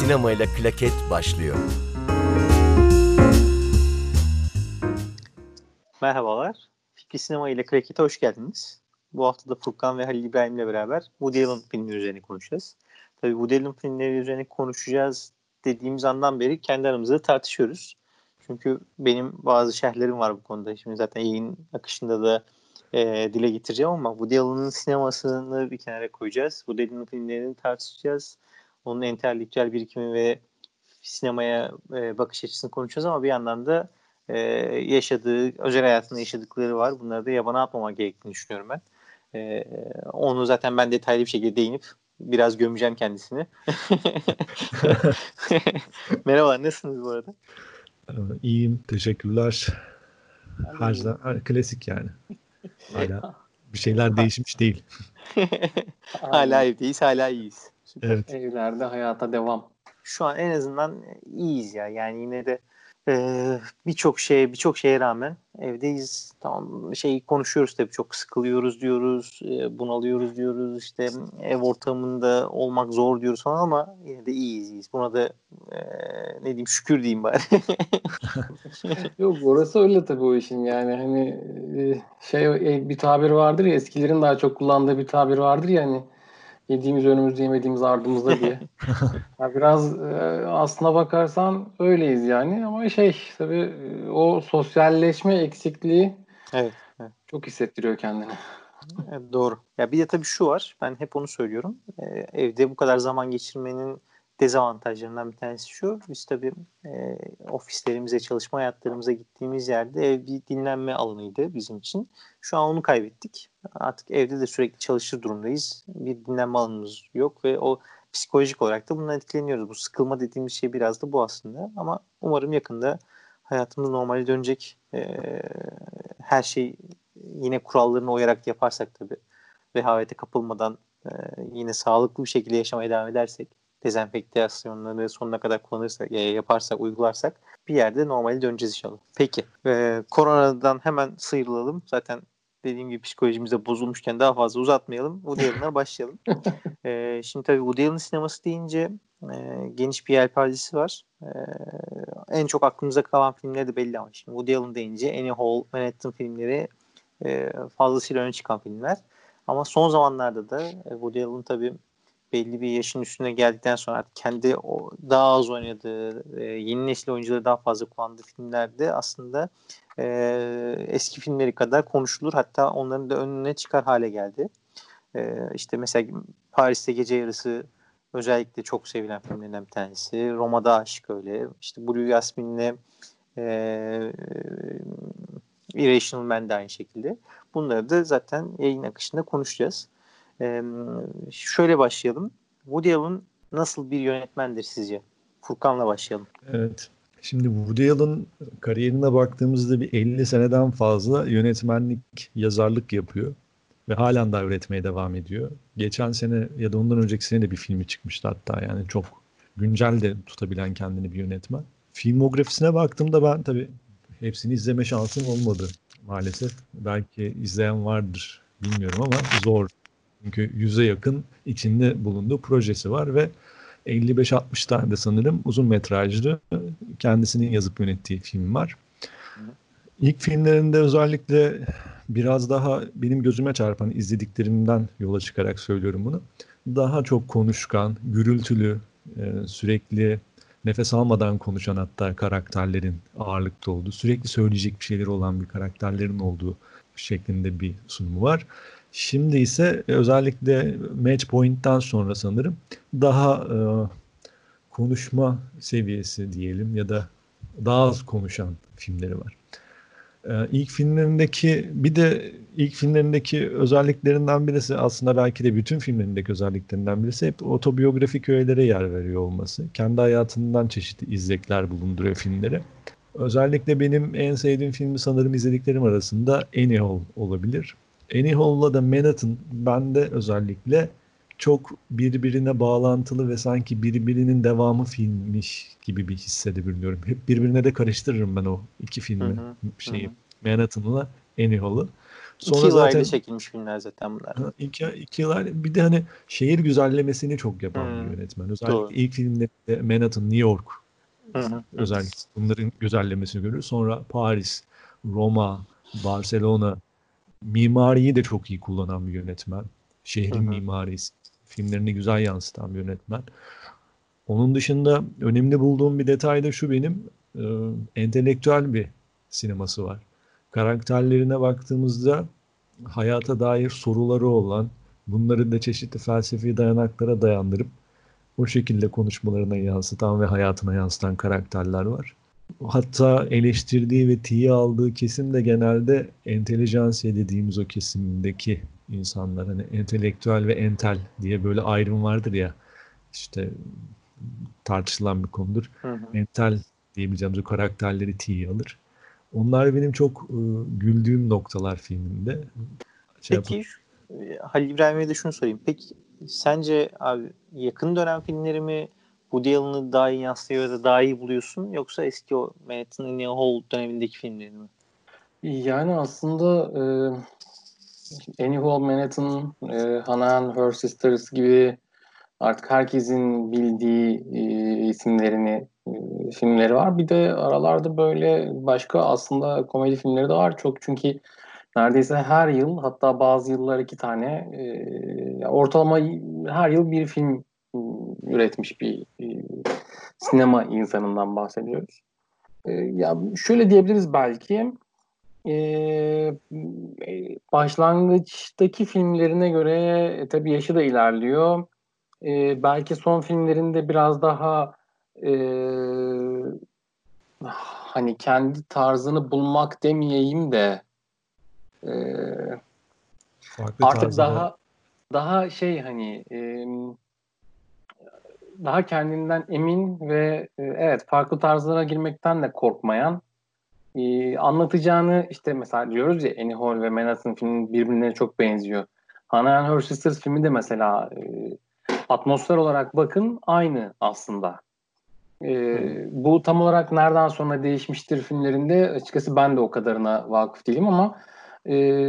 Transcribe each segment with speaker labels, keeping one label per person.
Speaker 1: sinemayla klaket başlıyor.
Speaker 2: Merhabalar. Fikri Sinema ile Kraket'e hoş geldiniz. Bu hafta da Furkan ve Halil İbrahim ile beraber Woody Allen filmleri üzerine konuşacağız. Tabii Woody Allen filmleri üzerine konuşacağız dediğimiz andan beri kendi aramızda tartışıyoruz. Çünkü benim bazı şerhlerim var bu konuda. Şimdi zaten yayın akışında da e, dile getireceğim ama Woody Allen'ın sinemasını bir kenara koyacağız. Woody Allen'ın filmlerini tartışacağız. Onun entelektüel birikimi ve sinemaya e, bakış açısını konuşacağız ama bir yandan da e, yaşadığı, özel hayatında yaşadıkları var. Bunları da yabana atmamak gerektiğini düşünüyorum ben. E, onu zaten ben detaylı bir şekilde değinip biraz gömeceğim kendisini. Merhabalar, nasılsınız bu arada?
Speaker 3: Ee, iyiyim, teşekkürler. Her zaman klasik yani. Hala bir şeyler değişmiş değil.
Speaker 2: hala evdeyiz, hala iyiyiz.
Speaker 4: Süper. Evet. Evlerde hayata devam.
Speaker 2: Şu an en azından iyiyiz ya. Yani yine de ee, birçok şeye birçok şeye rağmen evdeyiz. Tamam şey konuşuyoruz tabii çok sıkılıyoruz diyoruz, e, bunalıyoruz diyoruz. işte ev ortamında olmak zor diyoruz falan ama yine de iyiyiz. iyiyiz. Buna da e, ne diyeyim şükür diyeyim bari.
Speaker 4: Yok orası öyle tabii o işin yani hani e, şey e, bir tabir vardır ya eskilerin daha çok kullandığı bir tabir vardır ya hani Yediğimiz önümüzde yemediğimiz ardımızda diye. ya biraz e, aslına bakarsan öyleyiz yani ama şey tabii e, o sosyalleşme eksikliği
Speaker 2: evet, evet.
Speaker 4: çok hissettiriyor kendini.
Speaker 2: Evet, doğru. Ya bir de tabii şu var. Ben hep onu söylüyorum. Ee, evde bu kadar zaman geçirmenin dezavantajlarından bir tanesi şu. Biz tabii e, ofislerimize, çalışma hayatlarımıza gittiğimiz yerde ev bir dinlenme alanıydı bizim için. Şu an onu kaybettik. Artık evde de sürekli çalışır durumdayız. Bir dinlenme alanımız yok ve o psikolojik olarak da bundan etkileniyoruz. Bu sıkılma dediğimiz şey biraz da bu aslında. Ama umarım yakında hayatımız normale dönecek. E, her şey yine kurallarına uyarak yaparsak tabii rehavete kapılmadan e, yine sağlıklı bir şekilde yaşamaya devam edersek dezenfektasyonları sonuna kadar kullanırsak, yaparsak, uygularsak bir yerde normale döneceğiz inşallah. Peki. E, koronadan hemen sıyrılalım. Zaten dediğim gibi psikolojimiz de bozulmuşken daha fazla uzatmayalım. Woody Allen'a başlayalım. e, şimdi tabii Woody Allen sineması deyince e, geniş bir yelpazesi var. E, en çok aklımıza kalan filmleri de belli ama şimdi Woody Allen deyince Annie Hall, Manhattan filmleri e, fazlasıyla öne çıkan filmler. Ama son zamanlarda da e, Woody Allen tabii belli bir yaşın üstüne geldikten sonra artık kendi o, daha az oynadığı, e, yeni nesil oyuncuları daha fazla kullandığı filmlerde aslında e, eski filmleri kadar konuşulur. Hatta onların da önüne çıkar hale geldi. E, işte mesela Paris'te Gece Yarısı özellikle çok sevilen filmlerden bir tanesi. Roma'da Aşk öyle. İşte Blue Yasmin'le e, Irrational Man de aynı şekilde. Bunları da zaten yayın akışında konuşacağız. Ee, şöyle başlayalım. Woody Allen nasıl bir yönetmendir sizce? Furkan'la başlayalım.
Speaker 3: Evet. Şimdi Woody Allen kariyerine baktığımızda bir 50 seneden fazla yönetmenlik, yazarlık yapıyor. Ve halen daha üretmeye devam ediyor. Geçen sene ya da ondan önceki sene de bir filmi çıkmıştı hatta. Yani çok güncel de tutabilen kendini bir yönetmen. Filmografisine baktığımda ben tabii hepsini izleme şansım olmadı maalesef. Belki izleyen vardır bilmiyorum ama zor çünkü yüze yakın içinde bulunduğu projesi var ve 55-60 tane de sanırım uzun metrajlı kendisinin yazıp yönettiği film var. İlk filmlerinde özellikle biraz daha benim gözüme çarpan izlediklerimden yola çıkarak söylüyorum bunu. Daha çok konuşkan, gürültülü, e, sürekli nefes almadan konuşan hatta karakterlerin ağırlıkta olduğu, sürekli söyleyecek bir şeyleri olan bir karakterlerin olduğu şeklinde bir sunumu var. Şimdi ise özellikle Match Point'ten sonra sanırım daha e, konuşma seviyesi diyelim ya da daha az konuşan filmleri var. E, ilk filmlerindeki bir de ilk filmlerindeki özelliklerinden birisi aslında belki de bütün filmlerindeki özelliklerinden birisi hep otobiyografik öğelere yer veriyor olması. Kendi hayatından çeşitli izlekler bulunduruyor filmleri. Özellikle benim en sevdiğim filmi sanırım izlediklerim arasında Hall olabilir. Annie Hall'la da Manhattan bende özellikle çok birbirine bağlantılı ve sanki birbirinin devamı filmmiş gibi bir hissedebiliyorum. Hep birbirine de karıştırırım ben o iki filmi hı hı, şeyi hı. Manhattan'la Annie Hall'ı.
Speaker 2: Sonra iki yıl zaten çekilmiş filmler zaten bunlar.
Speaker 3: İki, iki yıl bir de hani şehir güzellemesini çok yapan hmm. bir yönetmen. Özellikle Doğru. ilk filmlerinde Manhattan, New York Hı-hı. özellikle bunların güzellemesini görüyoruz. Sonra Paris, Roma, Barcelona mimariyi de çok iyi kullanan bir yönetmen. Şehrin Hı-hı. mimarisi, filmlerini güzel yansıtan bir yönetmen. Onun dışında önemli bulduğum bir detay da şu benim e, entelektüel bir sineması var. Karakterlerine baktığımızda hayata dair soruları olan, bunları da çeşitli felsefi dayanaklara dayandırıp o şekilde konuşmalarına yansıtan ve hayatına yansıtan karakterler var. Hatta eleştirdiği ve tiye aldığı kesim de genelde entelijansiye dediğimiz o kesimdeki insanlar. Hani entelektüel ve entel diye böyle ayrım vardır ya. İşte tartışılan bir konudur. Hı hı. Entel diyebileceğimiz o karakterleri tiye alır. Onlar benim çok e, güldüğüm noktalar filminde.
Speaker 2: Şey Peki yapalım. Halil İbrahim'e de şunu sorayım. Peki sence abi yakın dönem filmleri mi Woody Allen'ı daha iyi yansıtıyor ya da daha iyi buluyorsun yoksa eski o Manhattan in Hall dönemindeki filmleri mi?
Speaker 4: Yani aslında e, Annie Hall, Manhattan, e, Hannah Her Sisters gibi artık herkesin bildiği e, isimlerini e, filmleri var. Bir de aralarda böyle başka aslında komedi filmleri de var çok çünkü neredeyse her yıl hatta bazı yıllar iki tane e, ortalama her yıl bir film üretmiş bir e, sinema insanından bahsediyoruz. E, ya şöyle diyebiliriz belki e, başlangıçtaki filmlerine göre e, tabii yaşı da ilerliyor. Belki son filmlerinde biraz daha e, hani kendi tarzını bulmak demeyeyim de e, artık tarzına... daha daha şey hani e, daha kendinden emin ve e, evet farklı tarzlara girmekten de korkmayan e, anlatacağını işte mesela diyoruz ya Annie Hall ve Manhattan filmi birbirine çok benziyor. Hannah and Her Sisters filmi de mesela e, atmosfer olarak bakın aynı aslında. E, bu tam olarak nereden sonra değişmiştir filmlerinde açıkçası ben de o kadarına vakıf değilim ama e,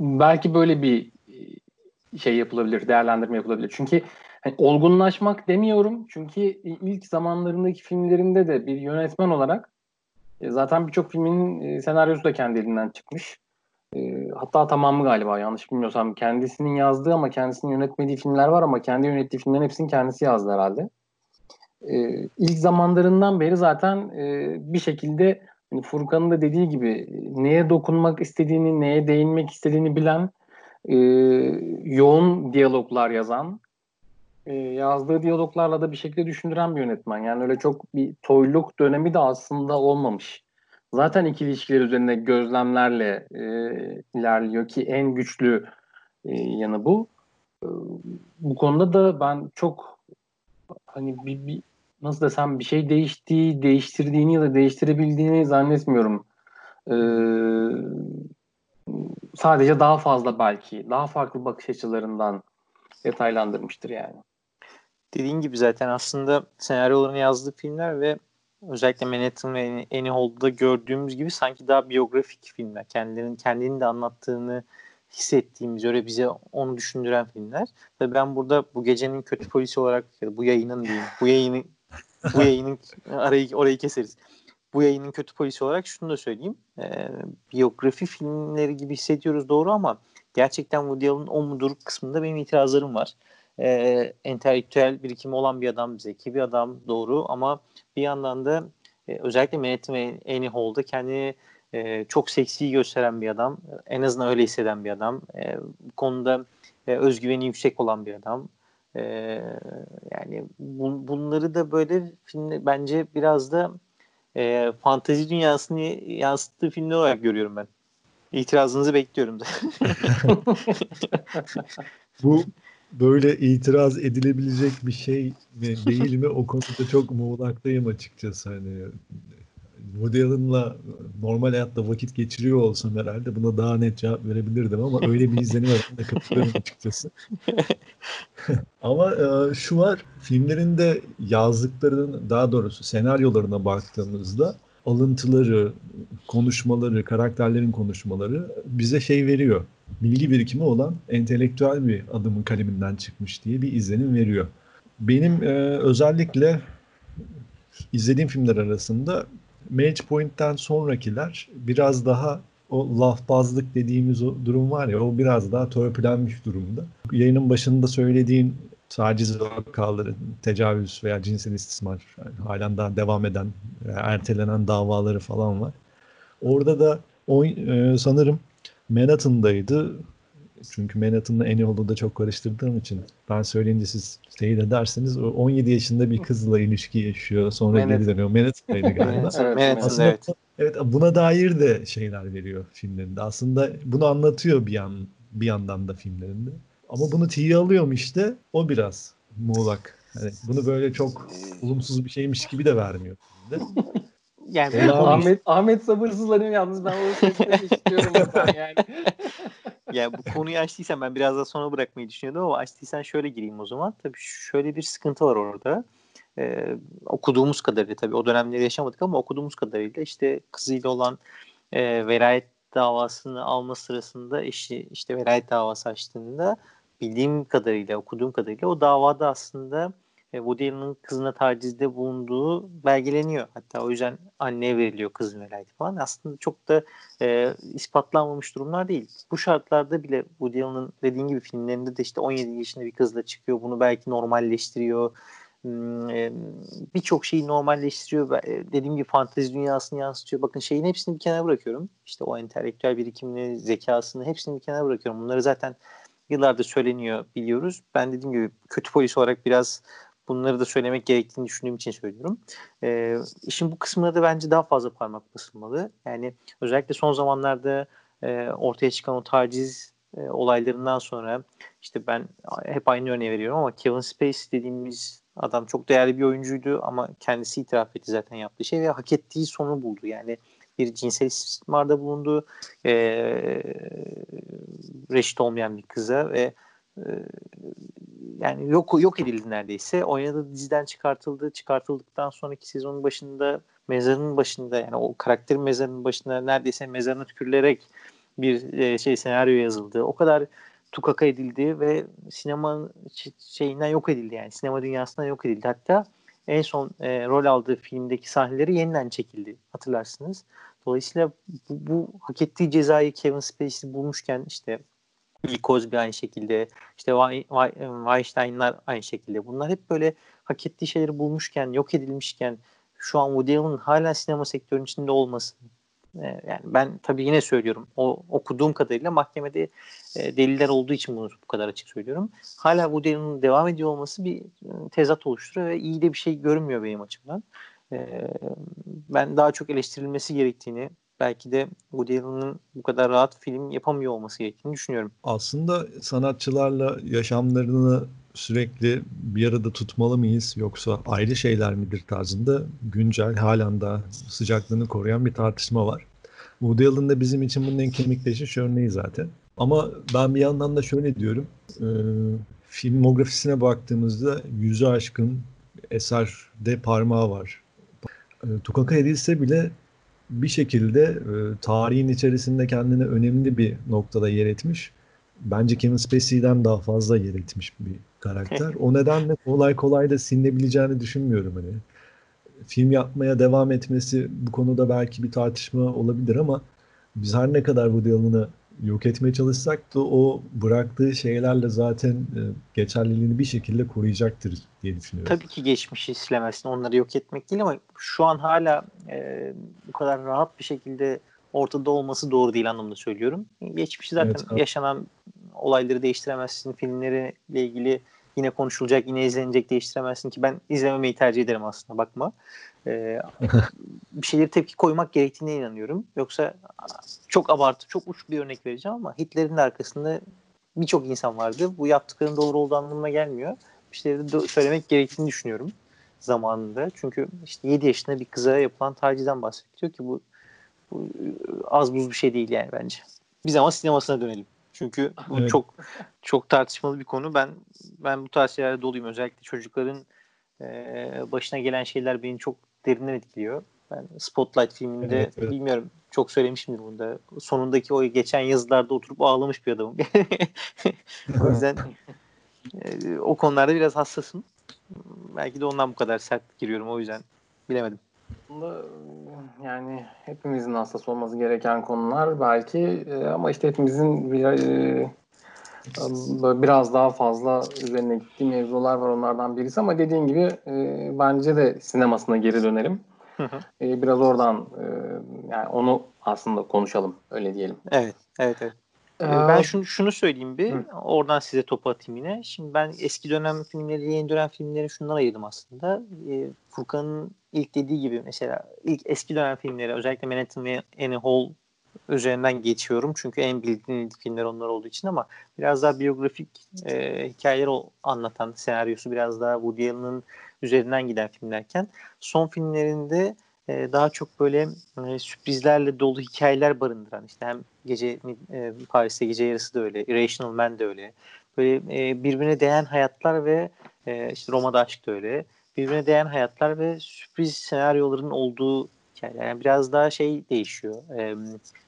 Speaker 4: belki böyle bir şey yapılabilir, değerlendirme yapılabilir. Çünkü hani olgunlaşmak demiyorum. Çünkü ilk zamanlarındaki filmlerinde de bir yönetmen olarak e, zaten birçok filmin e, senaryosu da kendi elinden çıkmış. E, hatta tamamı galiba yanlış bilmiyorsam kendisinin yazdığı ama kendisinin yönetmediği filmler var ama kendi yönettiği filmlerin hepsini kendisi yazdı herhalde. İlk zamanlarından beri zaten bir şekilde hani Furkan'ın da dediği gibi neye dokunmak istediğini, neye değinmek istediğini bilen, yoğun diyaloglar yazan, e, yazdığı diyaloglarla da bir şekilde düşündüren bir yönetmen. Yani öyle çok bir toyluk dönemi de aslında olmamış. Zaten ikili ilişkiler üzerinde gözlemlerle e, ilerliyor ki en güçlü e, yanı bu. E, bu konuda da ben çok hani bir, bir nasıl desem bir şey değiştiği, değiştirdiğini ya da değiştirebildiğini zannetmiyorum. Ee, sadece daha fazla belki, daha farklı bakış açılarından detaylandırmıştır yani
Speaker 2: dediğin gibi zaten aslında senaryolarını yazdığı filmler ve özellikle Manhattan ve Annie Hall'da gördüğümüz gibi sanki daha biyografik filmler. Kendilerinin kendini de anlattığını hissettiğimiz, öyle bize onu düşündüren filmler. Ve ben burada bu gecenin kötü polisi olarak ya da bu yayının diyeyim, bu yayının bu yayının arayı orayı keseriz. Bu yayının kötü polisi olarak şunu da söyleyeyim. Ee, biyografi filmleri gibi hissediyoruz doğru ama gerçekten Woody Allen'ın o mudur kısmında benim itirazlarım var e, entelektüel birikimi olan bir adam, zeki bir adam doğru ama bir yandan da e, özellikle Manhattan Annie Hall'da kendini e, çok seksi gösteren bir adam. En azından öyle hisseden bir adam. E, bu konuda e, özgüveni yüksek olan bir adam. E, yani bu, bunları da böyle film, bence biraz da e, fantezi dünyasını yansıttığı filmler olarak görüyorum ben. İtirazınızı bekliyorum da.
Speaker 3: bu böyle itiraz edilebilecek bir şey mi değil mi o konuda çok muğlaktayım açıkçası. Hani Woody normal hayatta vakit geçiriyor olsam herhalde buna daha net cevap verebilirdim ama öyle bir izlenim var. Katılıyorum açıkçası. ama e, şu var filmlerinde yazdıklarının daha doğrusu senaryolarına baktığımızda alıntıları, konuşmaları, karakterlerin konuşmaları bize şey veriyor. Bilgi birikimi olan entelektüel bir adamın kaleminden çıkmış diye bir izlenim veriyor. Benim e, özellikle izlediğim filmler arasında Match Point'ten sonrakiler biraz daha o lafbazlık dediğimiz o durum var ya o biraz daha törpülenmiş durumda. Yayının başında söylediğin taciz vakaları, tecavüz veya cinsel istismar yani halen daha devam eden, ertelenen davaları falan var. Orada da o, e, sanırım Manhattan'daydı. Çünkü Manhattan'la Annie da çok karıştırdığım için ben söyleyince siz teyit ederseniz 17 yaşında bir kızla ilişki yaşıyor. Sonra
Speaker 2: Manhattan.
Speaker 3: geri dönüyor. Manhattan'daydı galiba.
Speaker 2: Evet,
Speaker 4: Evet,
Speaker 2: Manhattan, evet.
Speaker 3: Evet buna dair de şeyler veriyor filmlerinde. Aslında bunu anlatıyor bir yan bir yandan da filmlerinde. Ama bunu tiye alıyorum işte. O biraz muğlak. Hani bunu böyle çok olumsuz bir şeymiş gibi de vermiyor filmde.
Speaker 2: Yani
Speaker 3: olsun.
Speaker 4: Ahmet Ahmet sabırsızlanıyor yalnız ben o sesleri istiyorum yani.
Speaker 2: ya bu konuyu açtıysan ben biraz daha sonra bırakmayı düşünüyordum ama açtıysan şöyle gireyim o zaman. Tabii şöyle bir sıkıntı var orada. Ee, okuduğumuz kadarıyla tabii o dönemleri yaşamadık ama okuduğumuz kadarıyla işte kızıyla olan e, velayet davasını alma sırasında eşi işte velayet davası açtığında bildiğim kadarıyla okuduğum kadarıyla o davada aslında e, Woody Allen'ın kızına tacizde bulunduğu belgeleniyor. Hatta o yüzden anneye veriliyor kızın velayeti falan. Aslında çok da e, ispatlanmamış durumlar değil. Bu şartlarda bile Woody Allen'ın dediğin gibi filmlerinde de işte 17 yaşında bir kızla çıkıyor. Bunu belki normalleştiriyor. Hmm, e, Birçok şeyi normalleştiriyor. E, Dediğim gibi fantezi dünyasını yansıtıyor. Bakın şeyin hepsini bir kenara bırakıyorum. İşte o entelektüel birikimini, zekasını hepsini bir kenara bırakıyorum. Bunları zaten yıllardır söyleniyor biliyoruz. Ben dediğim gibi kötü polis olarak biraz bunları da söylemek gerektiğini düşündüğüm için söylüyorum. Ee, işin bu kısmına da bence daha fazla parmak basılmalı. Yani özellikle son zamanlarda e, ortaya çıkan o taciz e, olaylarından sonra işte ben hep aynı örneği veriyorum ama Kevin Spacey dediğimiz adam çok değerli bir oyuncuydu ama kendisi itiraf etti zaten yaptığı şey ve hak ettiği sonu buldu. Yani bir cinsel istismarda bulundu. E, reşit olmayan bir kıza ve e, yani yok yok edildi neredeyse. Oynadığı diziden çıkartıldı. Çıkartıldıktan sonraki sezonun başında mezarının başında yani o karakterin mezarının başında neredeyse mezarına tükürülerek bir şey senaryo yazıldı. O kadar tukaka edildi ve sinema şeyinden yok edildi yani sinema dünyasından yok edildi. Hatta en son e, rol aldığı filmdeki sahneleri yeniden çekildi hatırlarsınız. Dolayısıyla bu, bu hak ettiği cezayı Kevin Spacey bulmuşken işte Bill Cosby aynı şekilde işte Weinstein'lar aynı şekilde bunlar hep böyle hak ettiği şeyleri bulmuşken yok edilmişken şu an Woody Allen'ın hala sinema sektörünün içinde olması yani ben tabii yine söylüyorum o okuduğum kadarıyla mahkemede e, deliller olduğu için bunu bu kadar açık söylüyorum. Hala Woody Allen'ın devam ediyor olması bir tezat oluşturuyor ve iyi de bir şey görünmüyor benim açımdan. E, ben daha çok eleştirilmesi gerektiğini belki de Woody Allen'ın bu kadar rahat film yapamıyor olması gerektiğini düşünüyorum.
Speaker 3: Aslında sanatçılarla yaşamlarını sürekli bir arada tutmalı mıyız yoksa ayrı şeyler midir tarzında güncel halen daha sıcaklığını koruyan bir tartışma var. Woody Allen da bizim için bunun en kemikleşmiş örneği zaten. Ama ben bir yandan da şöyle diyorum. E, filmografisine baktığımızda yüzü aşkın eserde parmağı var. E, tukaka edilse bile bir şekilde e, tarihin içerisinde kendine önemli bir noktada yer etmiş. Bence Kevin Spacey'den daha fazla yer etmiş bir karakter. O nedenle kolay kolay da silinebileceğini düşünmüyorum hani. Film yapmaya devam etmesi bu konuda belki bir tartışma olabilir ama biz her ne kadar Woody Allen'ı yok etmeye çalışsak da o bıraktığı şeylerle zaten e, geçerliliğini bir şekilde koruyacaktır diye düşünüyorum.
Speaker 2: Tabii ki geçmişi silemezsin. Onları yok etmek değil ama şu an hala e, bu kadar rahat bir şekilde ortada olması doğru değil anlamda söylüyorum. Geçmişi zaten
Speaker 3: Evet, abi.
Speaker 2: yaşanan olayları değiştiremezsin. Filmleriyle ilgili yine konuşulacak, yine izlenecek değiştiremezsin ki ben izlememeyi tercih ederim aslında bakma. Ee, bir şeyleri tepki koymak gerektiğine inanıyorum. Yoksa çok abartı, çok uç bir örnek vereceğim ama Hitler'in de arkasında birçok insan vardı. Bu yaptıklarının doğru olduğu anlamına gelmiyor. Bir şeyleri de söylemek gerektiğini düşünüyorum zamanında. Çünkü işte 7 yaşında bir kıza yapılan tacizden bahsediyor ki bu, bu az buz bir şey değil yani bence. Biz ama sinemasına dönelim. Çünkü bu
Speaker 3: Evet.
Speaker 2: çok çok tartışmalı bir konu. Ben ben bu tarz şeylerde doluyum. Özellikle çocukların e, başına gelen şeyler beni çok derinden etkiliyor. Ben Spotlight filminde
Speaker 3: Evet, evet.
Speaker 2: bilmiyorum çok söylemişimdir bunda. Sonundaki o geçen yazılarda oturup ağlamış bir adamım. o yüzden e, o konularda biraz hassasım. Belki de ondan bu kadar sert giriyorum o yüzden bilemedim.
Speaker 4: E, yani hepimizin hassas olması gereken konular belki e, ama işte hepimizin bir, böyle biraz daha fazla üzerine gittiği mevzular var onlardan birisi ama dediğin gibi e, bence de sinemasına geri dönelim.
Speaker 2: Hı hı.
Speaker 4: E, biraz oradan e, yani onu aslında konuşalım öyle diyelim.
Speaker 2: Evet, evet, evet. Ee,
Speaker 4: Aa,
Speaker 2: Ben şunu, şunu söyleyeyim bir.
Speaker 4: Hı.
Speaker 2: Oradan size topu atayım yine. Şimdi ben eski dönem filmleri, yeni dönem filmleri şundan ayırdım aslında. Ee, Furkan'ın ilk dediği gibi mesela ilk eski dönem filmleri özellikle Manhattan ve Annie Hall üzerinden geçiyorum. Çünkü en bildiğim filmler onlar olduğu için ama biraz daha biyografik e, hikayeler anlatan senaryosu biraz daha Woody Allen'ın üzerinden giden filmlerken son filmlerinde e, daha çok böyle e, sürprizlerle dolu hikayeler barındıran işte hem gece e, Paris'te gece yarısı da öyle, Irrational Man de öyle. Böyle e, birbirine değen hayatlar ve e, işte Roma'da aşk da öyle. Birbirine değen hayatlar ve sürpriz senaryoların olduğu hikayeler. Yani biraz daha şey değişiyor. E,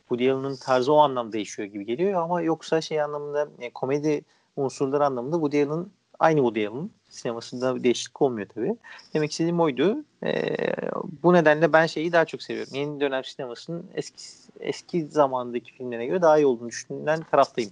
Speaker 2: Woody Allen'ın tarzı o anlamda değişiyor gibi geliyor ama yoksa şey anlamında e, komedi unsurları anlamında Woody Allen aynı Woody Allen sinemasında bir değişiklik olmuyor tabii. Demek istediğim oydu. Ee, bu nedenle ben şeyi daha çok seviyorum. Yeni dönem sinemasının eski eski zamandaki filmlerine göre daha iyi olduğunu düşünen taraftayım.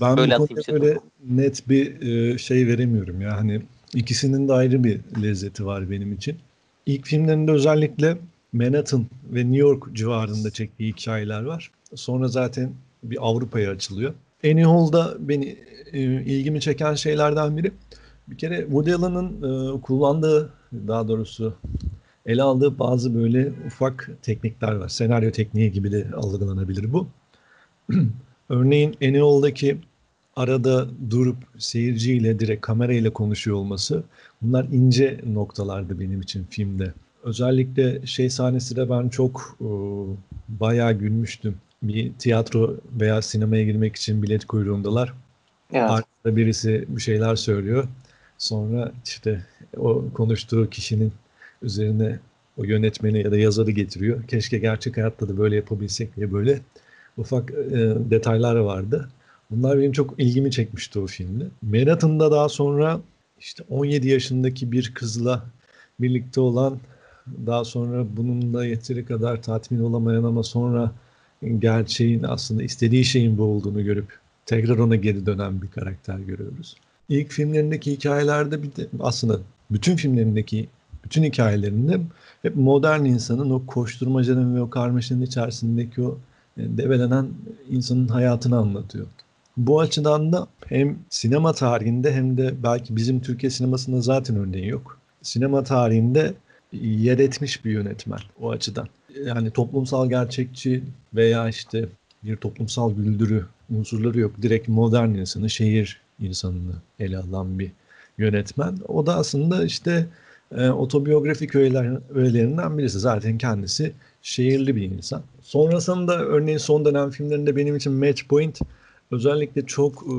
Speaker 3: Ben
Speaker 2: Böyle
Speaker 3: bu konuda böyle net bir e, şey veremiyorum ya. Hani ikisinin de ayrı bir lezzeti var benim için. İlk filmlerinde özellikle Manhattan ve New York civarında çektiği hikayeler var. Sonra zaten bir Avrupa'ya açılıyor. Annie Hall'da beni e, ilgimi çeken şeylerden biri bir kere Woody Allen'ın e, kullandığı daha doğrusu ele aldığı bazı böyle ufak teknikler var. Senaryo tekniği gibi de algılanabilir bu. Örneğin Annie Hall'daki arada durup seyirciyle direkt kamerayla konuşuyor olması bunlar ince noktalardı benim için filmde. Özellikle şey sahnesi de ben çok e, bayağı gülmüştüm. Bir tiyatro veya sinemaya girmek için bilet kuyruğundalar.
Speaker 4: evet.
Speaker 3: Arkada birisi bir şeyler söylüyor. Sonra işte o konuştuğu kişinin üzerine o yönetmeni ya da yazarı getiriyor. Keşke gerçek hayatta da böyle yapabilsek diye böyle ufak e, detaylar vardı. Bunlar benim çok ilgimi çekmişti o filmde. Manhattan'da daha sonra işte 17 yaşındaki bir kızla birlikte olan daha sonra bununla yeteri kadar tatmin olamayan ama sonra gerçeğin aslında istediği şeyin bu olduğunu görüp tekrar ona geri dönen bir karakter görüyoruz. İlk filmlerindeki hikayelerde bir de aslında bütün filmlerindeki bütün hikayelerinde hep modern insanın o koşturmacanın ve o karmaşanın içerisindeki o e, develenen insanın hayatını anlatıyor. Bu açıdan da hem sinema tarihinde hem de belki bizim Türkiye sinemasında zaten örneği yok. Sinema tarihinde yer etmiş bir yönetmen o açıdan. Yani toplumsal gerçekçi veya işte bir toplumsal güldürü unsurları yok. Direkt modern insanı, şehir insanını ele alan bir yönetmen. O da aslında işte e, otobiyografik öğeler, öğelerinden birisi. Zaten kendisi şehirli bir insan. Sonrasında örneğin son dönem filmlerinde benim için Match Point özellikle çok e,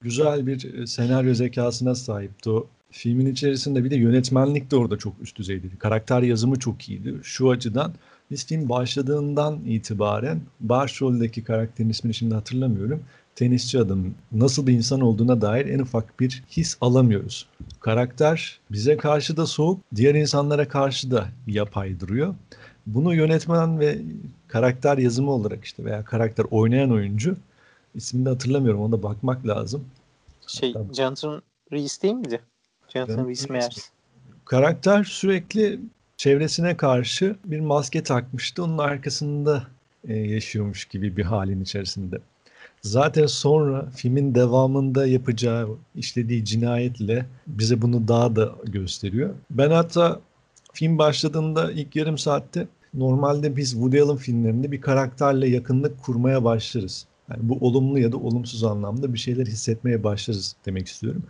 Speaker 3: güzel bir e, senaryo zekasına sahipti o. Filmin içerisinde bir de yönetmenlik de orada çok üst düzeydi. Karakter yazımı çok iyiydi. Şu açıdan biz film başladığından itibaren başroldeki karakterin ismini şimdi hatırlamıyorum. Tenisçi adam nasıl bir insan olduğuna dair en ufak bir his alamıyoruz. Karakter bize karşı da soğuk, diğer insanlara karşı da yapay duruyor. Bunu yönetmen ve karakter yazımı olarak işte veya karakter oynayan oyuncu ismini de hatırlamıyorum ona bakmak lazım.
Speaker 2: Şey,
Speaker 3: Hatta-
Speaker 2: Jonathan Rhys değil miydi? Jonathan Rhys
Speaker 3: Rhys.
Speaker 2: Meyers.
Speaker 3: Karakter sürekli çevresine karşı bir maske takmıştı. Onun arkasında e, yaşıyormuş gibi bir halin içerisinde. Zaten sonra filmin devamında yapacağı, işlediği cinayetle bize bunu daha da gösteriyor. Ben hatta film başladığında ilk yarım saatte normalde biz Woody Allen filmlerinde bir karakterle yakınlık kurmaya başlarız. Yani bu olumlu ya da olumsuz anlamda bir şeyler hissetmeye başlarız demek istiyorum.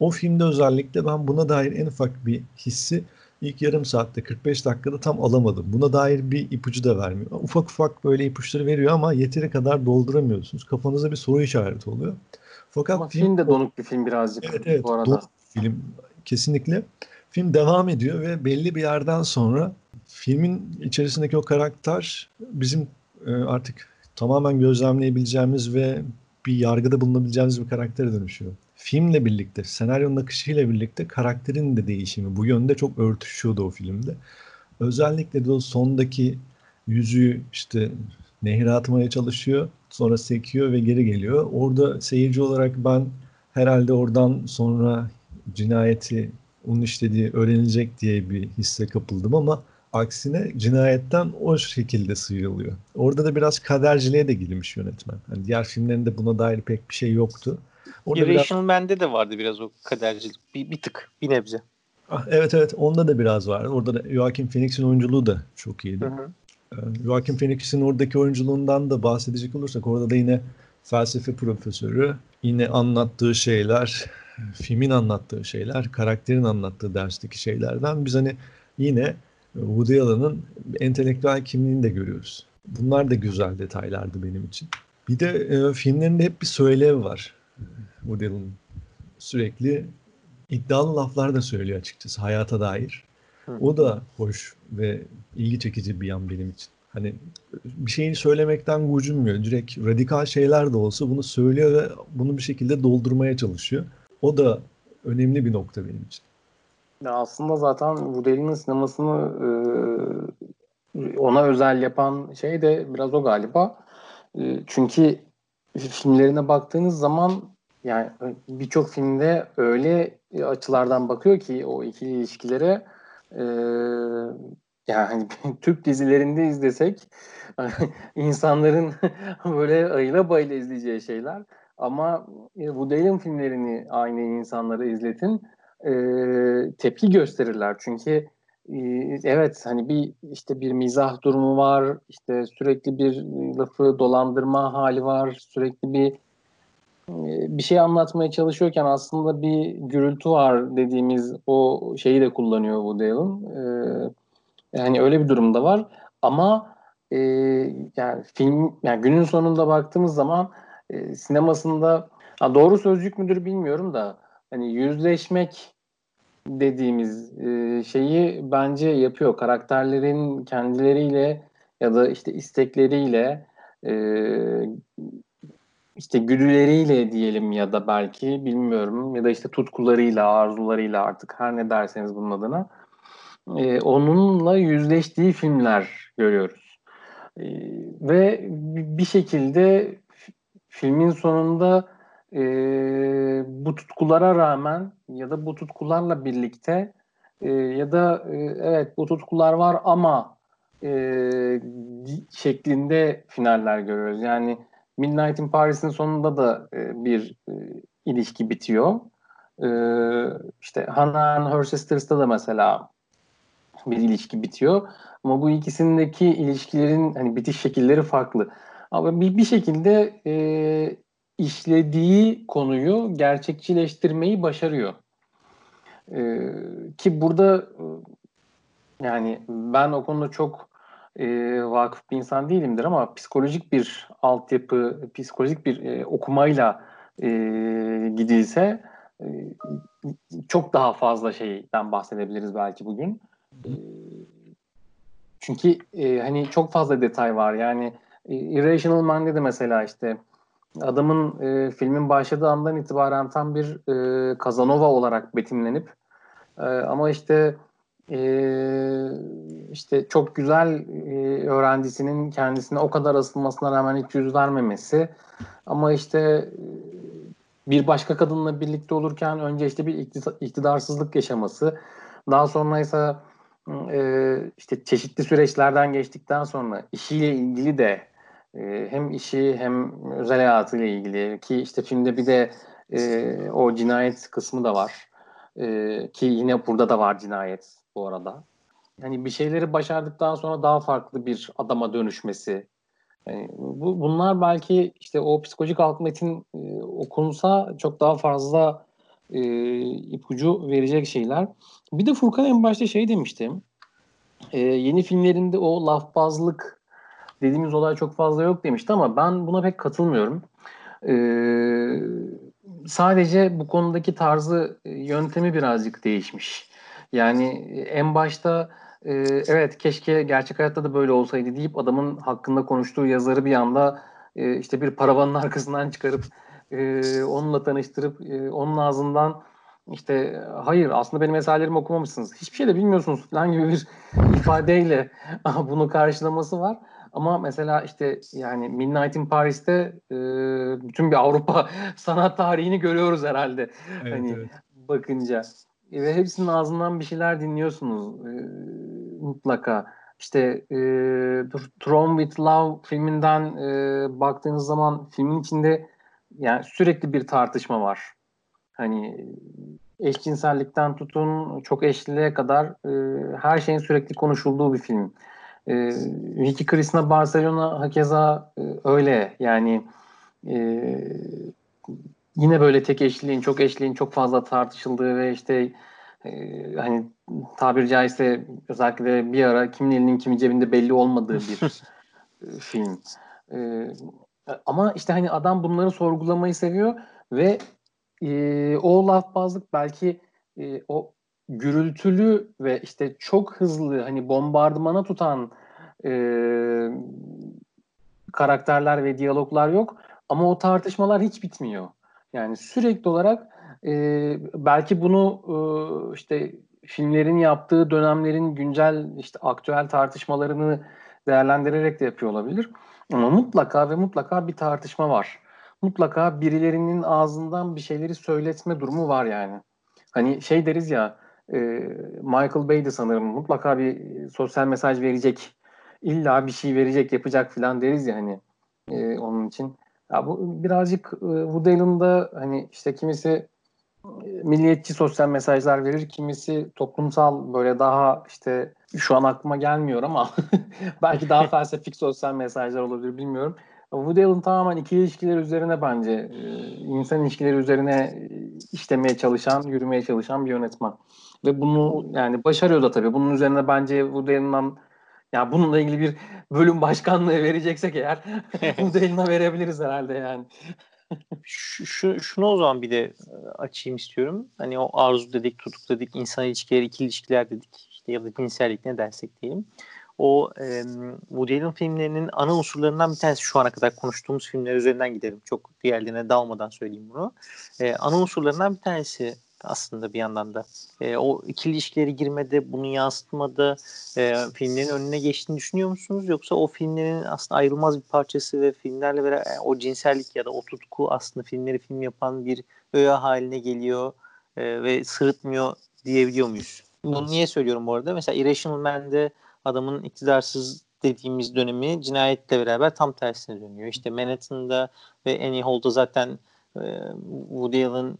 Speaker 3: O filmde özellikle ben buna dair en ufak bir hissi ilk yarım saatte 45 dakikada tam alamadım. Buna dair bir ipucu da vermiyor. Ufak ufak böyle ipuçları veriyor ama yeteri kadar dolduramıyorsunuz. Kafanıza bir soru işareti oluyor. Fakat
Speaker 4: Ama film de donuk bir film birazcık
Speaker 3: Evet evet.
Speaker 4: bu arada.
Speaker 3: Doğru film kesinlikle. Film devam ediyor ve belli bir yerden sonra filmin içerisindeki o karakter bizim e, artık tamamen gözlemleyebileceğimiz ve bir yargıda bulunabileceğimiz bir karaktere dönüşüyor. Filmle birlikte, senaryonun akışıyla birlikte karakterin de değişimi bu yönde çok örtüşüyordu o filmde. Özellikle de o sondaki yüzüğü işte nehre atmaya çalışıyor. Sonra sekiyor ve geri geliyor. Orada seyirci olarak ben herhalde oradan sonra cinayeti onun işlediği öğrenilecek diye bir hisse kapıldım ama aksine cinayetten o şekilde sıyrılıyor. Orada da biraz kaderciliğe de girmiş yönetmen. Hani diğer filmlerinde buna dair pek bir şey yoktu.
Speaker 2: Orada Irrational biraz... Man'de de vardı biraz o kadercilik. Bir, bir tık, bir nebze.
Speaker 3: Ah, evet evet onda da biraz var. Orada da Joaquin Phoenix'in oyunculuğu da çok iyiydi. Hı hı. Ee, Joaquin Phoenix'in oradaki oyunculuğundan da bahsedecek olursak orada da yine felsefe profesörü, yine anlattığı şeyler, filmin anlattığı şeyler, karakterin anlattığı dersteki şeylerden biz hani yine Woody Allen'ın entelektüel kimliğini de görüyoruz. Bunlar da güzel detaylardı benim için. Bir de e, filmlerinde hep bir söylev var. Woody Allen sürekli iddialı laflar da söylüyor açıkçası hayata dair. O da hoş ve ilgi çekici bir yan benim için. Hani bir şeyi söylemekten gocunmuyor. Direkt radikal şeyler de olsa bunu söylüyor ve bunu bir şekilde doldurmaya çalışıyor. O da önemli bir nokta benim için.
Speaker 4: Ya aslında zaten Woody sinemasını e, ona özel yapan şey de biraz o galiba. E, çünkü filmlerine baktığınız zaman yani birçok filmde öyle açılardan bakıyor ki o ikili ilişkilere e, yani Türk dizilerinde izlesek insanların böyle ayıla bayıla izleyeceği şeyler ama Woody Allen filmlerini aynı insanlara izletin e, tepki gösterirler. Çünkü e, evet hani bir işte bir mizah durumu var, işte sürekli bir lafı dolandırma hali var, sürekli bir bir şey anlatmaya çalışıyorken aslında bir gürültü var dediğimiz o şeyi de kullanıyor bu Allen. Ee, yani öyle bir durumda var. Ama e, yani film yani günün sonunda baktığımız zaman e, sinemasında ha doğru sözcük müdür bilmiyorum da hani yüzleşmek dediğimiz e, şeyi bence yapıyor. Karakterlerin kendileriyle ya da işte istekleriyle e, işte güdüleriyle diyelim ya da belki bilmiyorum ya da işte tutkularıyla, arzularıyla artık her ne derseniz bunun adına e, onunla yüzleştiği filmler görüyoruz. E, ve bir şekilde filmin sonunda e, bu tutkulara rağmen ya da bu tutkularla birlikte e, ya da e, evet bu tutkular var ama e, şeklinde finaller görüyoruz. Yani Midnight in Paris'in sonunda da e, bir e, ilişki bitiyor. E, işte Hannah and Her Sisters'ta da mesela bir ilişki bitiyor. Ama bu ikisindeki ilişkilerin hani bitiş şekilleri farklı. Ama bir, bir şekilde e, işlediği konuyu gerçekçileştirmeyi başarıyor. E, ki burada e, yani ben o konuda çok e, vakıf bir insan değilimdir ama psikolojik bir altyapı, psikolojik bir e, okumayla e, gidilse e, çok daha fazla şeyden bahsedebiliriz belki bugün. E, çünkü e, hani çok fazla detay var. Yani e, Irrational Man'de de mesela işte adamın e, filmin başladığı andan itibaren tam bir e, Kazanova olarak betimlenip e, ama işte e, işte çok güzel e, öğrencisinin kendisine o kadar asılmasına rağmen hiç yüz vermemesi. Ama işte e, bir başka kadınla birlikte olurken önce işte bir iktidarsızlık yaşaması. Daha sonra ise e, işte çeşitli süreçlerden geçtikten sonra işiyle ilgili de e, hem işi hem özel hayatıyla ilgili ki işte filmde bir de e, o cinayet kısmı da var. E, ki yine burada da var cinayet bu arada. Yani bir şeyleri başardıktan sonra daha farklı bir adama dönüşmesi. Yani bu, bunlar belki işte o psikolojik alt metin e, okunsa çok daha fazla e, ipucu verecek şeyler. Bir de Furkan en başta şey demiştim. E, yeni filmlerinde o lafbazlık dediğimiz olay çok fazla yok demişti ama ben buna pek katılmıyorum. E, sadece bu konudaki tarzı, yöntemi birazcık değişmiş. Yani en başta e, evet keşke gerçek hayatta da böyle olsaydı deyip adamın hakkında konuştuğu yazarı bir anda e, işte bir paravanın arkasından çıkarıp e, onunla tanıştırıp e, onun ağzından işte hayır aslında benim eserlerimi okumamışsınız. Hiçbir şey de bilmiyorsunuz falan gibi bir ifadeyle bunu karşılaması var. Ama mesela işte yani Midnight in Paris'te e, bütün bir Avrupa sanat tarihini görüyoruz herhalde. Evet, hani evet. bakınca. E, ve hepsinin ağzından bir şeyler dinliyorsunuz e, mutlaka. İşte e, Throne with Love filminden e, baktığınız zaman filmin içinde yani sürekli bir tartışma var. Hani eşcinsellikten tutun çok eşliliğe kadar e, her şeyin sürekli konuşulduğu bir film. E, Vicky Cristina Barcelona hakeza e, öyle yani e, yine böyle tek eşliğin, çok eşliğin çok fazla tartışıldığı ve işte e, hani tabiri caizse özellikle bir ara kimin elinin kimin cebinde belli olmadığı bir e, film. E, ama işte hani adam bunları sorgulamayı seviyor ve e, o lafbazlık belki e, o gürültülü ve işte çok hızlı hani bombardımana tutan e, karakterler ve diyaloglar yok ama o tartışmalar hiç bitmiyor. Yani sürekli olarak e, belki bunu e, işte filmlerin yaptığı dönemlerin güncel işte aktüel tartışmalarını değerlendirerek de yapıyor olabilir. Ama mutlaka ve mutlaka bir tartışma var. Mutlaka birilerinin ağzından bir şeyleri söyletme durumu var yani. Hani şey deriz ya e, Michael Bay'di sanırım mutlaka bir sosyal mesaj verecek. İlla bir şey verecek yapacak filan deriz ya hani e, onun için. Ya bu birazcık e, Woody Allen'da hani işte kimisi milliyetçi sosyal mesajlar verir. Kimisi toplumsal böyle daha işte şu an aklıma gelmiyor ama belki daha felsefik sosyal mesajlar olabilir bilmiyorum. Woody Allen tamamen ikili ilişkiler üzerine bence e, insan ilişkileri üzerine işlemeye çalışan, yürümeye çalışan bir yönetmen. Ve bunu yani başarıyor da tabii. Bunun üzerine bence Woody Allen'dan ya bununla ilgili bir bölüm başkanlığı vereceksek eğer Allen'a verebiliriz herhalde yani
Speaker 2: şu, şu, şunu o zaman bir de açayım istiyorum. Hani o arzu dedik, tutuk dedik, insan ilişkileri, ikili ilişkiler dedik. İşte ya da cinsellik ne dersek diyelim. O e, Woody Allen filmlerinin ana unsurlarından bir tanesi şu ana kadar konuştuğumuz filmler üzerinden gidelim. Çok diğerlerine dalmadan söyleyeyim bunu. E, ana unsurlarından bir tanesi aslında bir yandan da. E, o ikili ilişkileri girmede, bunu yansıtmada e, filmlerin önüne geçtiğini düşünüyor musunuz? Yoksa o filmlerin aslında ayrılmaz bir parçası ve filmlerle beraber yani o cinsellik ya da o tutku aslında filmleri film yapan bir öğe haline geliyor e, ve sırıtmıyor diyebiliyor muyuz? Bunu niye söylüyorum bu arada? Mesela Irrational Man'de adamın iktidarsız dediğimiz dönemi cinayetle beraber tam tersine dönüyor. İşte Manhattan'da ve Annie Hall'da zaten e, Woody Allen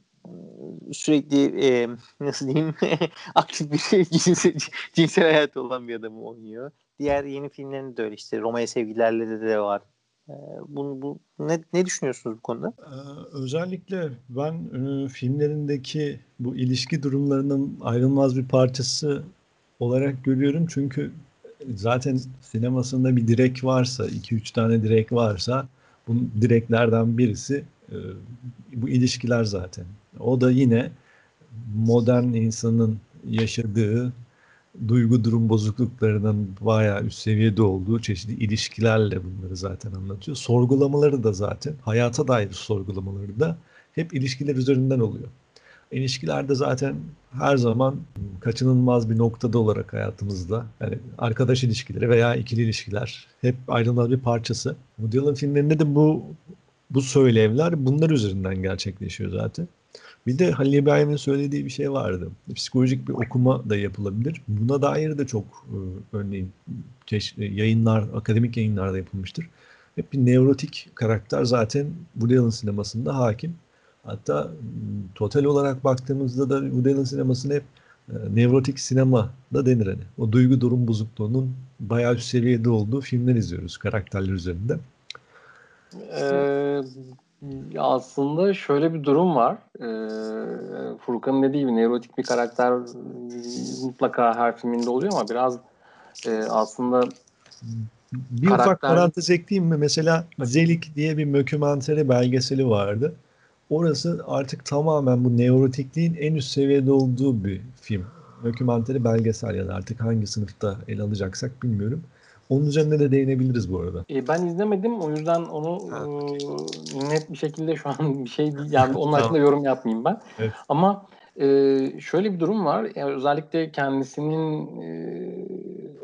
Speaker 2: sürekli e, nasıl diyeyim aktif bir şey, cinsel, cinsel hayatı olan bir adamı oynuyor. Diğer yeni filmlerinde de öyle işte Roma'ya sevgilerle de, de var. Bunu, bu, ne, ne düşünüyorsunuz bu konuda?
Speaker 3: Özellikle ben filmlerindeki bu ilişki durumlarının ayrılmaz bir parçası olarak görüyorum. Çünkü zaten sinemasında bir direk varsa, iki üç tane direk varsa bu direklerden birisi bu ilişkiler zaten. O da yine modern insanın yaşadığı duygu durum bozukluklarının bayağı üst seviyede olduğu çeşitli ilişkilerle bunları zaten anlatıyor. Sorgulamaları da zaten hayata dair sorgulamaları da hep ilişkiler üzerinden oluyor. İlişkiler de zaten her zaman kaçınılmaz bir noktada olarak hayatımızda. Yani arkadaş ilişkileri veya ikili ilişkiler hep ayrılmaz bir parçası. Woody Allen filmlerinde de bu bu söylevler bunlar üzerinden gerçekleşiyor zaten. Bir de Halil İbrahim'in söylediği bir şey vardı. Psikolojik bir okuma da yapılabilir. Buna dair de çok e, örneğin e, yayınlar, akademik yayınlarda yapılmıştır. Hep bir nevrotik karakter zaten Woody Allen sinemasında hakim. Hatta total olarak baktığımızda da Woody Allen sinemasını hep e, nevrotik sinema da denir hani. O duygu durum bozukluğunun bayağı üst seviyede olduğu filmler izliyoruz karakterler üzerinde.
Speaker 4: Ee, aslında şöyle bir durum var. Ee, Furkan'ın dediği gibi nevrotik bir karakter mutlaka her filminde oluyor ama biraz e, aslında
Speaker 3: bir karakter... ufak parantez ekleyeyim mi? Mesela Zelik diye bir mükümenteri belgeseli vardı. Orası artık tamamen bu nevrotikliğin en üst seviyede olduğu bir film. dokümanteri belgesel ya da artık hangi sınıfta ele alacaksak bilmiyorum. Onun üzerine de değinebiliriz bu arada.
Speaker 4: E, ben izlemedim o yüzden onu e, net bir şekilde şu an bir şey değil. Yani onun hakkında yorum yapmayayım ben. Evet. Ama e, şöyle bir durum var. Yani özellikle kendisinin e,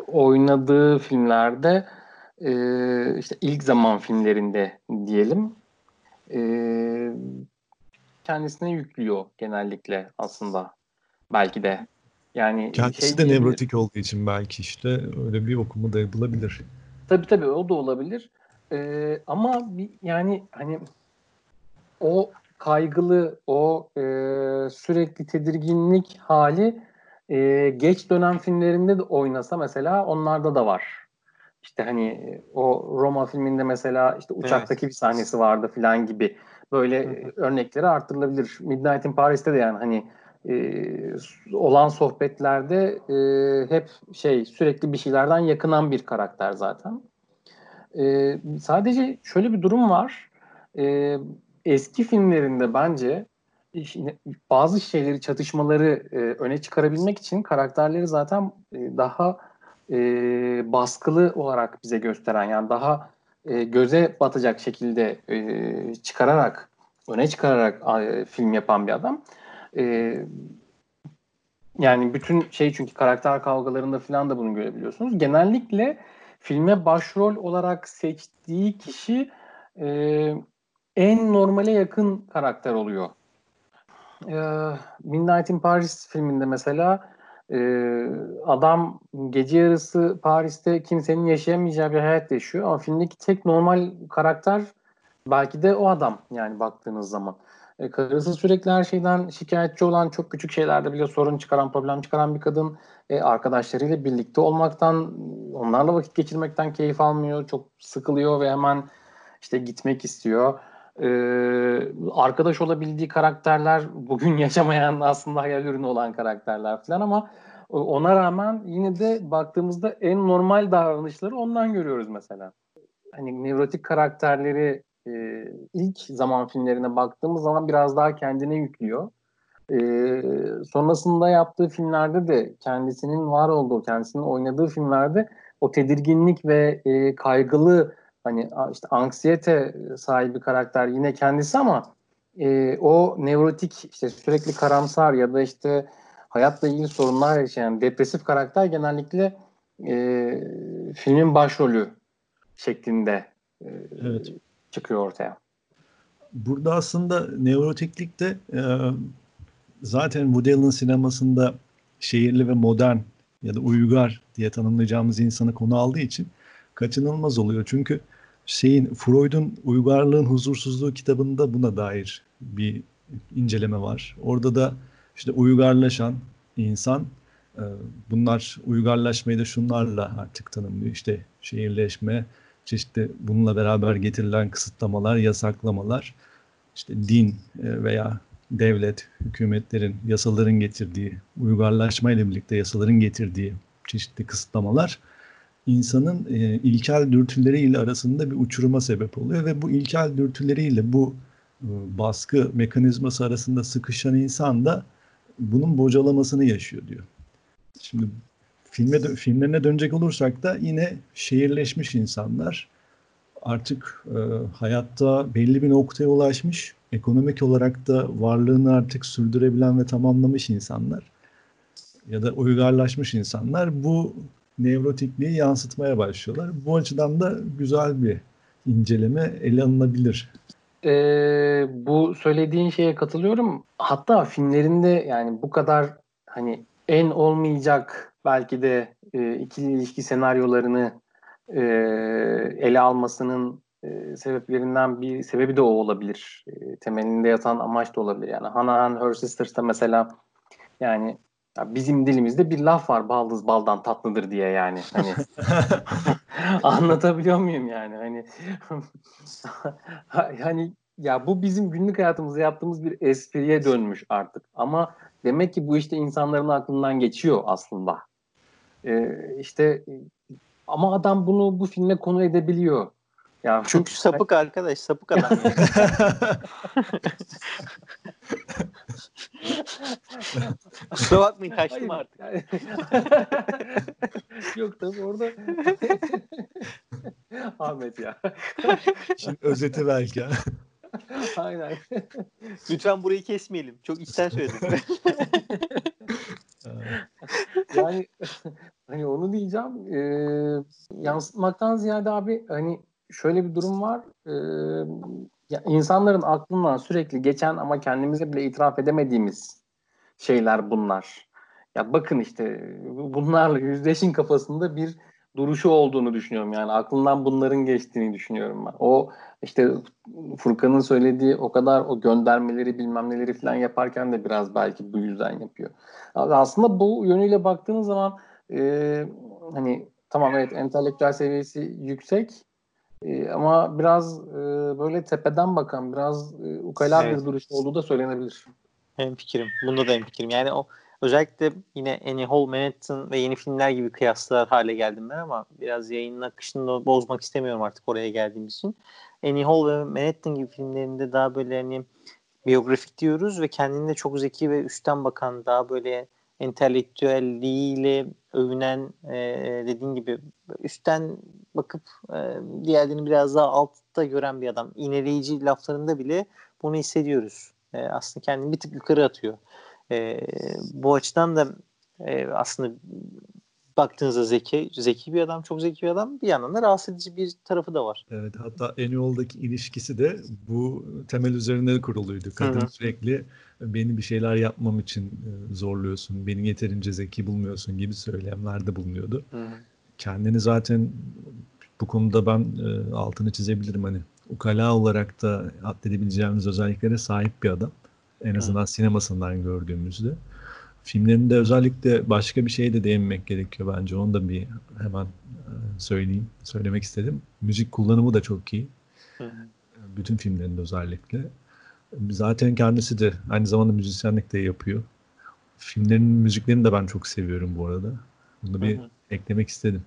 Speaker 4: oynadığı filmlerde e, işte ilk zaman filmlerinde diyelim e, kendisine yüklüyor genellikle aslında belki de. Yani
Speaker 3: Kendisi şey de nevrotik olduğu için belki işte öyle bir okumu da yapılabilir.
Speaker 4: Tabii tabii o da olabilir. Ee, ama bir, yani hani o kaygılı, o e, sürekli tedirginlik hali e, geç dönem filmlerinde de oynasa mesela onlarda da var. İşte hani o Roma filminde mesela işte uçaktaki evet. bir sahnesi vardı falan gibi böyle Hı-hı. örnekleri arttırılabilir. Midnight in Paris'te de yani hani e, olan sohbetlerde e, hep şey sürekli bir şeylerden yakınan bir karakter zaten. E, sadece şöyle bir durum var. E, eski filmlerinde bence bazı şeyleri, çatışmaları e, öne çıkarabilmek için karakterleri zaten e, daha e, baskılı olarak bize gösteren yani daha e, göze batacak şekilde e, çıkararak öne çıkararak e, film yapan bir adam. E, yani bütün şey çünkü karakter kavgalarında falan da bunu görebiliyorsunuz. Genellikle filme başrol olarak seçtiği kişi e, en normale yakın karakter oluyor. E, Midnight in Paris filminde mesela e, adam gece yarısı Paris'te kimsenin yaşayamayacağı bir hayat yaşıyor ama filmdeki tek normal karakter belki de o adam yani baktığınız zaman. E, karısı sürekli her şeyden şikayetçi olan, çok küçük şeylerde bile sorun çıkaran, problem çıkaran bir kadın. E, arkadaşlarıyla birlikte olmaktan, onlarla vakit geçirmekten keyif almıyor. Çok sıkılıyor ve hemen işte gitmek istiyor. E, arkadaş olabildiği karakterler bugün yaşamayan aslında hayal ürünü olan karakterler falan ama ona rağmen yine de baktığımızda en normal davranışları ondan görüyoruz mesela. Hani nevrotik karakterleri e, ilk zaman filmlerine baktığımız zaman biraz daha kendine yüklüyor. E, sonrasında yaptığı filmlerde de kendisinin var olduğu, kendisinin oynadığı filmlerde o tedirginlik ve e, kaygılı hani işte anksiyete sahibi karakter yine kendisi ama e, o nevrotik işte sürekli karamsar ya da işte hayatla ilgili sorunlar yaşayan depresif karakter genellikle e, filmin başrolü şeklinde e, evet çıkıyor ortaya.
Speaker 3: Burada aslında nevrotiklik de e, zaten Woody Allen sinemasında şehirli ve modern ya da uygar diye tanımlayacağımız insanı konu aldığı için kaçınılmaz oluyor. Çünkü şeyin Freud'un Uygarlığın Huzursuzluğu kitabında buna dair bir inceleme var. Orada da işte uygarlaşan insan e, bunlar uygarlaşmayı da şunlarla artık tanımlıyor. İşte şehirleşme, çeşitli bununla beraber getirilen kısıtlamalar, yasaklamalar, işte din e, veya devlet, hükümetlerin, yasaların getirdiği, uygarlaşmayla birlikte yasaların getirdiği çeşitli kısıtlamalar insanın e, ilkel dürtüleriyle arasında bir uçuruma sebep oluyor ve bu ilkel dürtüleriyle bu e, baskı mekanizması arasında sıkışan insan da bunun bocalamasını yaşıyor diyor. Şimdi filme filmlerine dönecek olursak da yine şehirleşmiş insanlar artık e, hayatta belli bir noktaya ulaşmış, ekonomik olarak da varlığını artık sürdürebilen ve tamamlamış insanlar ya da uygarlaşmış insanlar bu nevrotikliği yansıtmaya başlıyorlar. Bu açıdan da güzel bir inceleme ele alınabilir.
Speaker 4: Ee, bu söylediğin şeye katılıyorum. Hatta filmlerinde yani bu kadar hani en olmayacak belki de e, ikili ilişki senaryolarını e, ele almasının e, sebeplerinden bir sebebi de o olabilir. E, temelinde yatan amaç da olabilir. Yani Hannah and Her Sisters'ta mesela yani ya bizim dilimizde bir laf var baldız baldan tatlıdır diye yani. Hani anlatabiliyor muyum yani? Hani hani ya bu bizim günlük hayatımızda yaptığımız bir espriye dönmüş artık. Ama demek ki bu işte insanların aklından geçiyor aslında. E, işte ama adam bunu bu filme konu edebiliyor. Ya,
Speaker 2: Çünkü sapık arkadaş, sapık adam. Yani. Kusura bakmayın kaçtım
Speaker 4: Hayır,
Speaker 2: artık.
Speaker 4: yani- Yok tabii orada Ahmet ya.
Speaker 3: Şimdi özeti belki.
Speaker 4: Aynen.
Speaker 2: Lütfen burayı kesmeyelim. Çok içten söyledim.
Speaker 4: Yani hani onu diyeceğim. Ee, yansıtmaktan ziyade abi hani şöyle bir durum var. Ee, ya insanların aklından sürekli geçen ama kendimize bile itiraf edemediğimiz şeyler bunlar. Ya bakın işte bunlarla yüzleşin kafasında bir duruşu olduğunu düşünüyorum. Yani aklından bunların geçtiğini düşünüyorum ben. O işte Furkan'ın söylediği o kadar o göndermeleri bilmem neleri falan yaparken de biraz belki bu yüzden yapıyor. Aslında bu yönüyle baktığınız zaman e, hani tamam evet entelektüel seviyesi yüksek e, ama biraz e, böyle tepeden bakan biraz e, ukala
Speaker 2: Evet.
Speaker 4: bir duruş olduğu da söylenebilir.
Speaker 2: Hem fikrim. Bunda da hem fikrim. Yani o özellikle yine Annie Hall, Manhattan ve yeni filmler gibi kıyaslar hale geldim ben ama biraz yayının akışını da bozmak istemiyorum artık oraya geldiğimiz için. Annie Hall ve Manhattan gibi filmlerinde daha böyle hani biyografik diyoruz ve kendinde çok zeki ve üstten bakan daha böyle entelektüelliğiyle övünen e, dediğin gibi üstten bakıp e, diğerlerini biraz daha altta gören bir adam. İğneleyici laflarında bile bunu hissediyoruz. E, aslında kendini bir tık yukarı atıyor. E, bu açıdan da e, aslında baktığınızda zeki, zeki bir adam, çok zeki bir adam. Bir yandan da rahatsız edici bir tarafı da var.
Speaker 3: Evet hatta Annual'daki ilişkisi de bu temel üzerine kuruluydu. Kadın
Speaker 2: Hı hı.
Speaker 3: sürekli beni bir şeyler yapmam için e, zorluyorsun, beni yeterince zeki bulmuyorsun gibi söylemlerde bulunuyordu. Kendini zaten bu konuda ben e, altını çizebilirim hani ukala olarak da atledebileceğimiz özelliklere sahip bir adam. En azından sinemasından gördüğümüzde. Filmlerinde özellikle başka bir şeye de değinmek gerekiyor bence. Onu da bir hemen e, söyleyeyim, söylemek istedim. Müzik kullanımı da çok iyi.
Speaker 2: Hı.
Speaker 3: Bütün filmlerinde özellikle. Zaten kendisi de aynı zamanda müzisyenlik de yapıyor. Filmlerin müziklerini de ben çok seviyorum bu arada. Bunu bir
Speaker 2: Hı hı.
Speaker 3: eklemek istedim.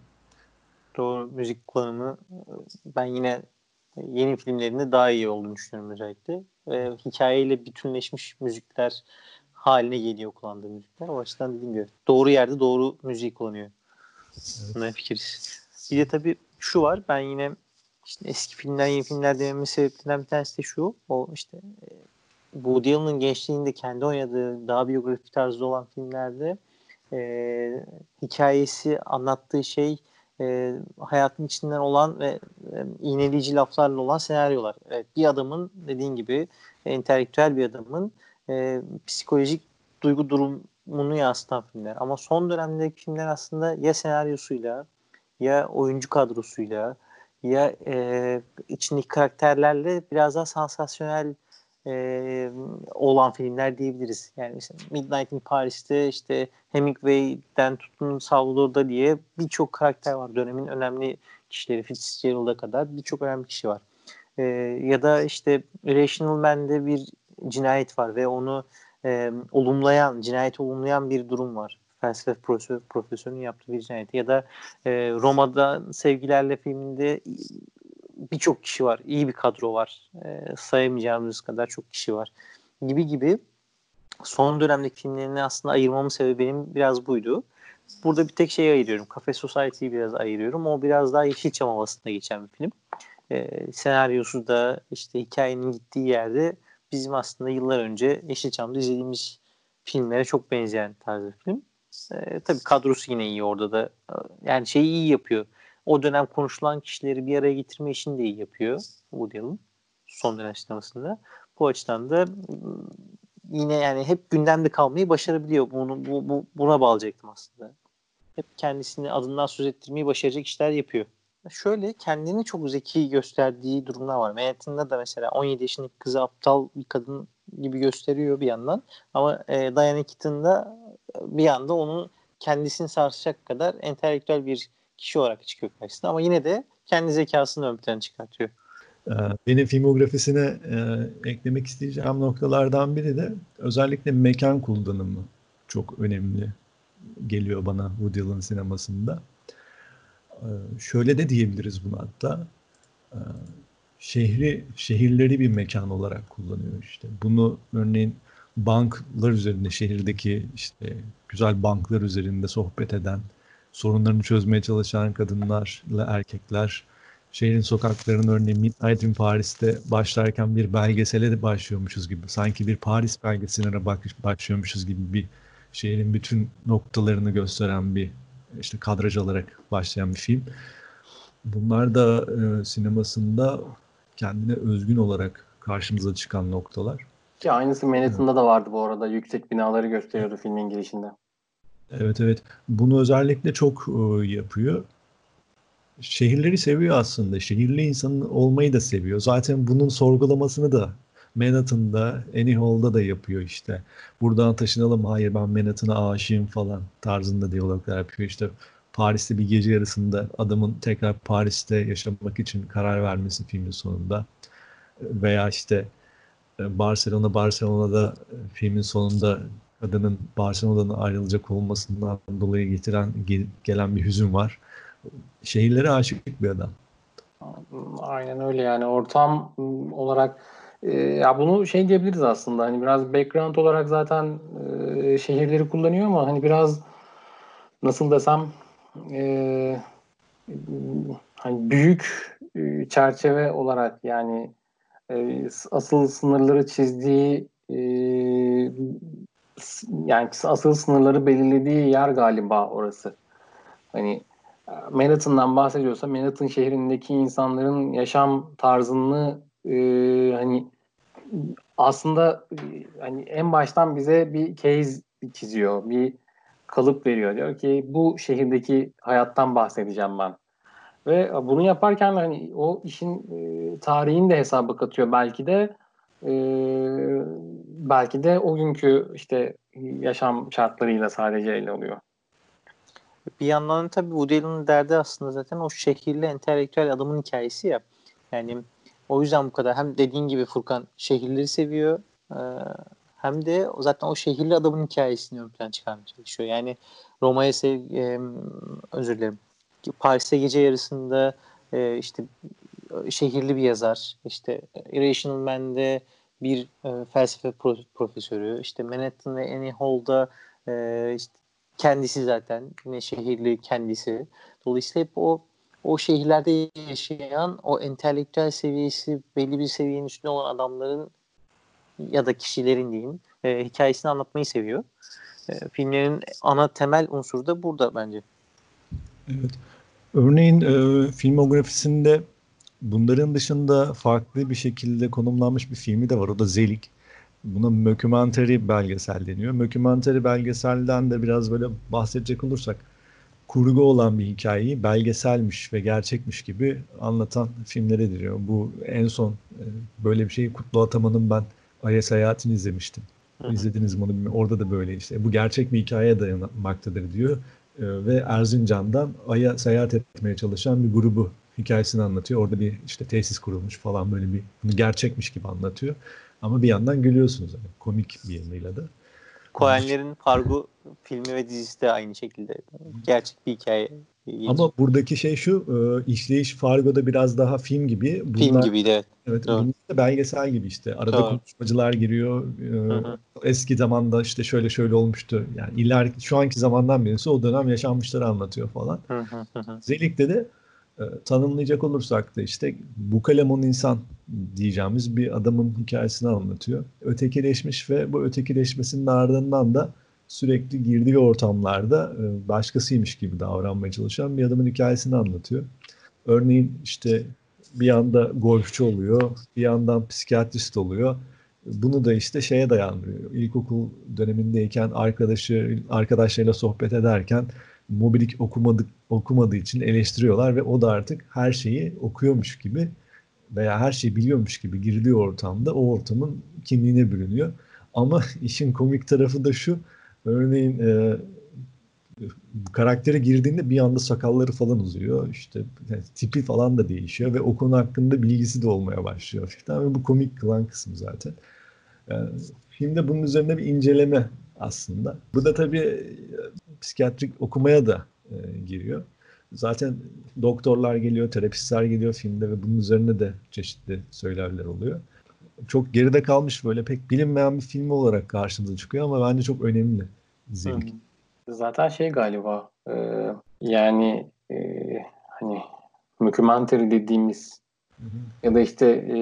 Speaker 2: Doğru müzik kullanımı ben yine yeni filmlerinde daha iyi olduğunu düşünüyorum özellikle. Ve hikayeyle bütünleşmiş müzikler haline geliyor kullandığı müzikler. O açıdan dediğim gibi doğru yerde doğru müziği kullanıyor.
Speaker 3: Evet.
Speaker 2: Buna fikiriz. Bir de tabii şu var. Ben yine işte eski filmler, yeni filmler dememin sebeplerinden bir tanesi de şu. O işte e, Woody Allen'ın gençliğinde kendi oynadığı daha biyografik tarzda olan filmlerde e, hikayesi, anlattığı şey e, hayatın içinden olan ve e, iğneleyici laflarla olan senaryolar. Evet, bir adamın dediğin gibi entelektüel bir adamın e, psikolojik duygu durumunu yansıtan filmler. Ama son dönemdeki filmler aslında ya senaryosuyla ya oyuncu kadrosuyla ya e, içindeki karakterlerle biraz daha sansasyonel e, olan filmler diyebiliriz. Yani işte Midnight in Paris'te işte Hemingway'den tutun Salvador Dali'ye birçok karakter var. Dönemin önemli kişileri Fitzgerald'a kadar birçok önemli kişi var. E, ya da işte Rational Man'de bir cinayet var ve onu e, olumlayan, cinayeti olumlayan bir durum var. Felsefe profesör, profesörünün yaptığı bir cinayet. Ya da e, Roma'da Sevgilerle filminde birçok kişi var. İyi bir kadro var. E, sayamayacağımız kadar çok kişi var. Gibi gibi son dönemdeki filmlerini aslında ayırmamın sebebi benim biraz buydu. Burada bir tek şey ayırıyorum. Cafe Society'yi biraz ayırıyorum. O biraz daha Yeşilçam havasında geçen bir film. E, senaryosu da işte hikayenin gittiği yerde bizim aslında yıllar önce Yeşilçam'da izlediğimiz filmlere çok benzeyen tarz bir film. E, tabii kadrosu yine iyi orada da. Yani şeyi iyi yapıyor. O dönem konuşulan kişileri bir araya getirme işini de iyi yapıyor Woody Allen son dönem sinemasında. Bu açıdan da yine yani hep gündemde kalmayı başarabiliyor. Bunu bu, bu buna bağlayacaktım aslında. Hep kendisini adından söz ettirmeyi başaracak işler yapıyor. Şöyle kendini çok zeki gösterdiği durumlar var. Manhattan'da da mesela 17 yaşındaki kızı aptal bir kadın gibi gösteriyor bir yandan. Ama e, Diane Keaton'da bir anda onu kendisini sarsacak kadar entelektüel bir kişi olarak çıkıyor karşısına. Ama yine de kendi zekasını ön plana çıkartıyor.
Speaker 3: Benim filmografisine e, eklemek isteyeceğim noktalardan biri de özellikle mekan kullanımı çok önemli geliyor bana Woody Allen sinemasında. E, şöyle de diyebiliriz bunu hatta. e, şehri şehirleri bir mekan olarak kullanıyor işte. Bunu örneğin banklar üzerinde şehirdeki işte güzel banklar üzerinde sohbet eden, sorunlarını çözmeye çalışan kadınlarla erkekler, şehrin sokaklarının örneğin Midnight in Paris'te başlarken bir belgesele de başlıyormuşuz gibi. Sanki bir Paris belgeseline başlıyormuşuz gibi bir şehrin bütün noktalarını gösteren bir işte kadraj alarak başlayan bir film. Bunlar da e, sinemasında kendine özgün olarak karşımıza çıkan noktalar.
Speaker 4: Ki aynısı Manhattan'da da vardı bu arada. Yüksek binaları gösteriyordu filmin girişinde.
Speaker 3: Evet evet. Bunu özellikle çok e, yapıyor. Şehirleri seviyor aslında. Şehirli insanın olmayı da seviyor. Zaten bunun sorgulamasını da Manhattan'da, Annie da yapıyor işte. Buradan taşınalım, hayır ben Manhattan'a aşığım falan tarzında diyaloglar yapıyor. İşte Paris'te bir gece yarısında adamın tekrar Paris'te yaşamak için karar vermesi filmin sonunda. Veya işte e, Barcelona, Barcelona'da e, filmin sonunda kadının Barcelona'dan ayrılacak olmasından dolayı getiren gelen bir hüzün var. Şehirlere aşık bir adam.
Speaker 4: Aynen öyle yani ortam olarak e, ya bunu şey diyebiliriz aslında hani biraz background olarak zaten e, şehirleri kullanıyor ama hani biraz nasıl desem e, hani büyük e, çerçeve olarak yani e, asıl sınırları çizdiği e, yani asıl sınırları belirlediği yer galiba orası. Hani Manhattan'dan bahsediyorsa Manhattan şehrindeki insanların yaşam tarzını e, hani aslında hani en baştan bize bir case çiziyor, bir kalıp veriyor. Diyor ki bu şehirdeki hayattan bahsedeceğim ben. Ve bunu yaparken hani o işin e, tarihini de hesaba katıyor belki de e, belki de o günkü işte yaşam şartlarıyla sadece ele alıyor.
Speaker 2: Bir yandan tabii Woody Allen'ın derdi aslında zaten o şehirli entelektüel adamın hikayesi ya. Yani o yüzden bu kadar hem dediğin gibi Furkan şehirleri seviyor e, hem de zaten o şehirli adamın hikayesini ön plana çıkarmaya çalışıyor. Yani Roma'ya sev e, özür dilerim. Paris'te gece yarısında e, işte şehirli bir yazar. İşte Irrational Man'de bir e, felsefe pro- profesörü. İşte Manhattan ve Annie Hall'da e, işte kendisi zaten yine şehirli kendisi. Dolayısıyla hep o o şehirlerde yaşayan o entelektüel seviyesi belli bir seviyenin üstünde olan adamların ya da kişilerin diyeyim e, hikayesini anlatmayı seviyor. E, filmlerin ana temel unsuru da burada bence.
Speaker 3: Evet. Örneğin e, filmografisinde bunların dışında farklı bir şekilde konumlanmış bir filmi de var. O da Zelik. Buna mockumentary belgesel deniyor. Mockumentary belgeselden de biraz böyle bahsedecek olursak kurgu olan bir hikayeyi belgeselmiş ve gerçekmiş gibi anlatan filmlere deniyor. Bu en son e, böyle bir şeyi Kutlu Ataman'ın ben Ay'a Seyahatini izlemiştim. İzlediniz mi onu bilmiyorum. Orada da böyle işte. Bu gerçek bir hikayeye dayanmaktadır diyor. E, ve Erzincan'dan Ay'a seyahat etmeye çalışan bir grubu hikayesini anlatıyor. Orada bir işte tesis kurulmuş falan böyle bir bunu gerçekmiş gibi anlatıyor. Ama bir yandan gülüyorsunuz yani komik bir yanıyla da.
Speaker 2: Coen'lerin Fargo filmi ve dizisi de aynı şekilde gerçek bir hikaye.
Speaker 3: Ama buradaki şey şu e, işleyiş Fargo'da biraz daha film gibi.
Speaker 2: Bunlar, film gibiydi evet.
Speaker 3: Evet Doğru. de belgesel gibi işte. Arada Doğru. konuşmacılar giriyor. E, eski zamanda işte şöyle şöyle olmuştu. Yani ileriki şu anki zamandan birisi o dönem yaşanmışları anlatıyor falan. Zelik'te de e, tanımlayacak olursak da işte bu kalemun insan diyeceğimiz bir adamın hikayesini anlatıyor. Ötekileşmiş ve bu ötekileşmesinin ardından da sürekli girdiği ortamlarda e, başkasıymış gibi davranmaya çalışan bir adamın hikayesini anlatıyor. Örneğin işte bir yanda golfçu oluyor, bir yandan psikiyatrist oluyor. Bunu da işte şeye dayandırıyor. İlkokul dönemindeyken arkadaşı arkadaşlarıyla sohbet ederken mobilik okumadık okumadığı için eleştiriyorlar ve o da artık her şeyi okuyormuş gibi veya her şeyi biliyormuş gibi girdiği ortamda o ortamın kimliğine bürünüyor. Ama işin komik tarafı da şu. Örneğin e, karaktere girdiğinde bir anda sakalları falan uzuyor. İşte yani tipi falan da değişiyor ve o konu hakkında bilgisi de olmaya başlıyor. Falan. bu komik kılan kısmı zaten. Yani, filmde bunun üzerine bir inceleme aslında. Bu da tabii psikiyatrik okumaya da e, giriyor. zaten doktorlar geliyor, terapistler geliyor filmde ve bunun üzerine de çeşitli söylerler oluyor. Çok geride kalmış böyle pek bilinmeyen bir film olarak karşımıza çıkıyor ama bence çok önemli izledik.
Speaker 4: Zaten şey galiba e, yani e, hani mockumentary dediğimiz hı hı. ya da işte e,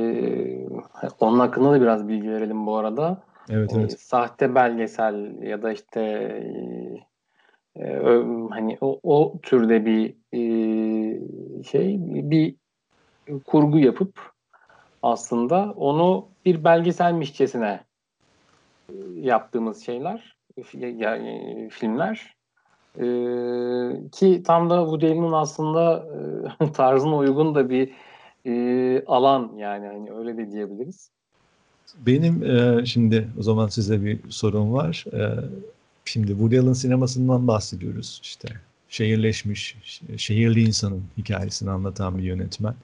Speaker 4: onun hakkında da biraz bilgi verelim bu arada.
Speaker 3: Evet, evet. E,
Speaker 4: sahte belgesel ya da işte e, hani o, o türde bir e, şey bir kurgu yapıp aslında onu bir belgeselmişçesine yaptığımız şeyler yani filmler e, ki tam da Woody Allen'ın aslında e, tarzına uygun da bir e, alan yani hani öyle de diyebiliriz.
Speaker 3: Benim e, şimdi o zaman size bir sorum var. E, şimdi Woody Allen sinemasından bahsediyoruz. İşte şehirleşmiş, şehirli insanın hikayesini anlatan bir yönetmen.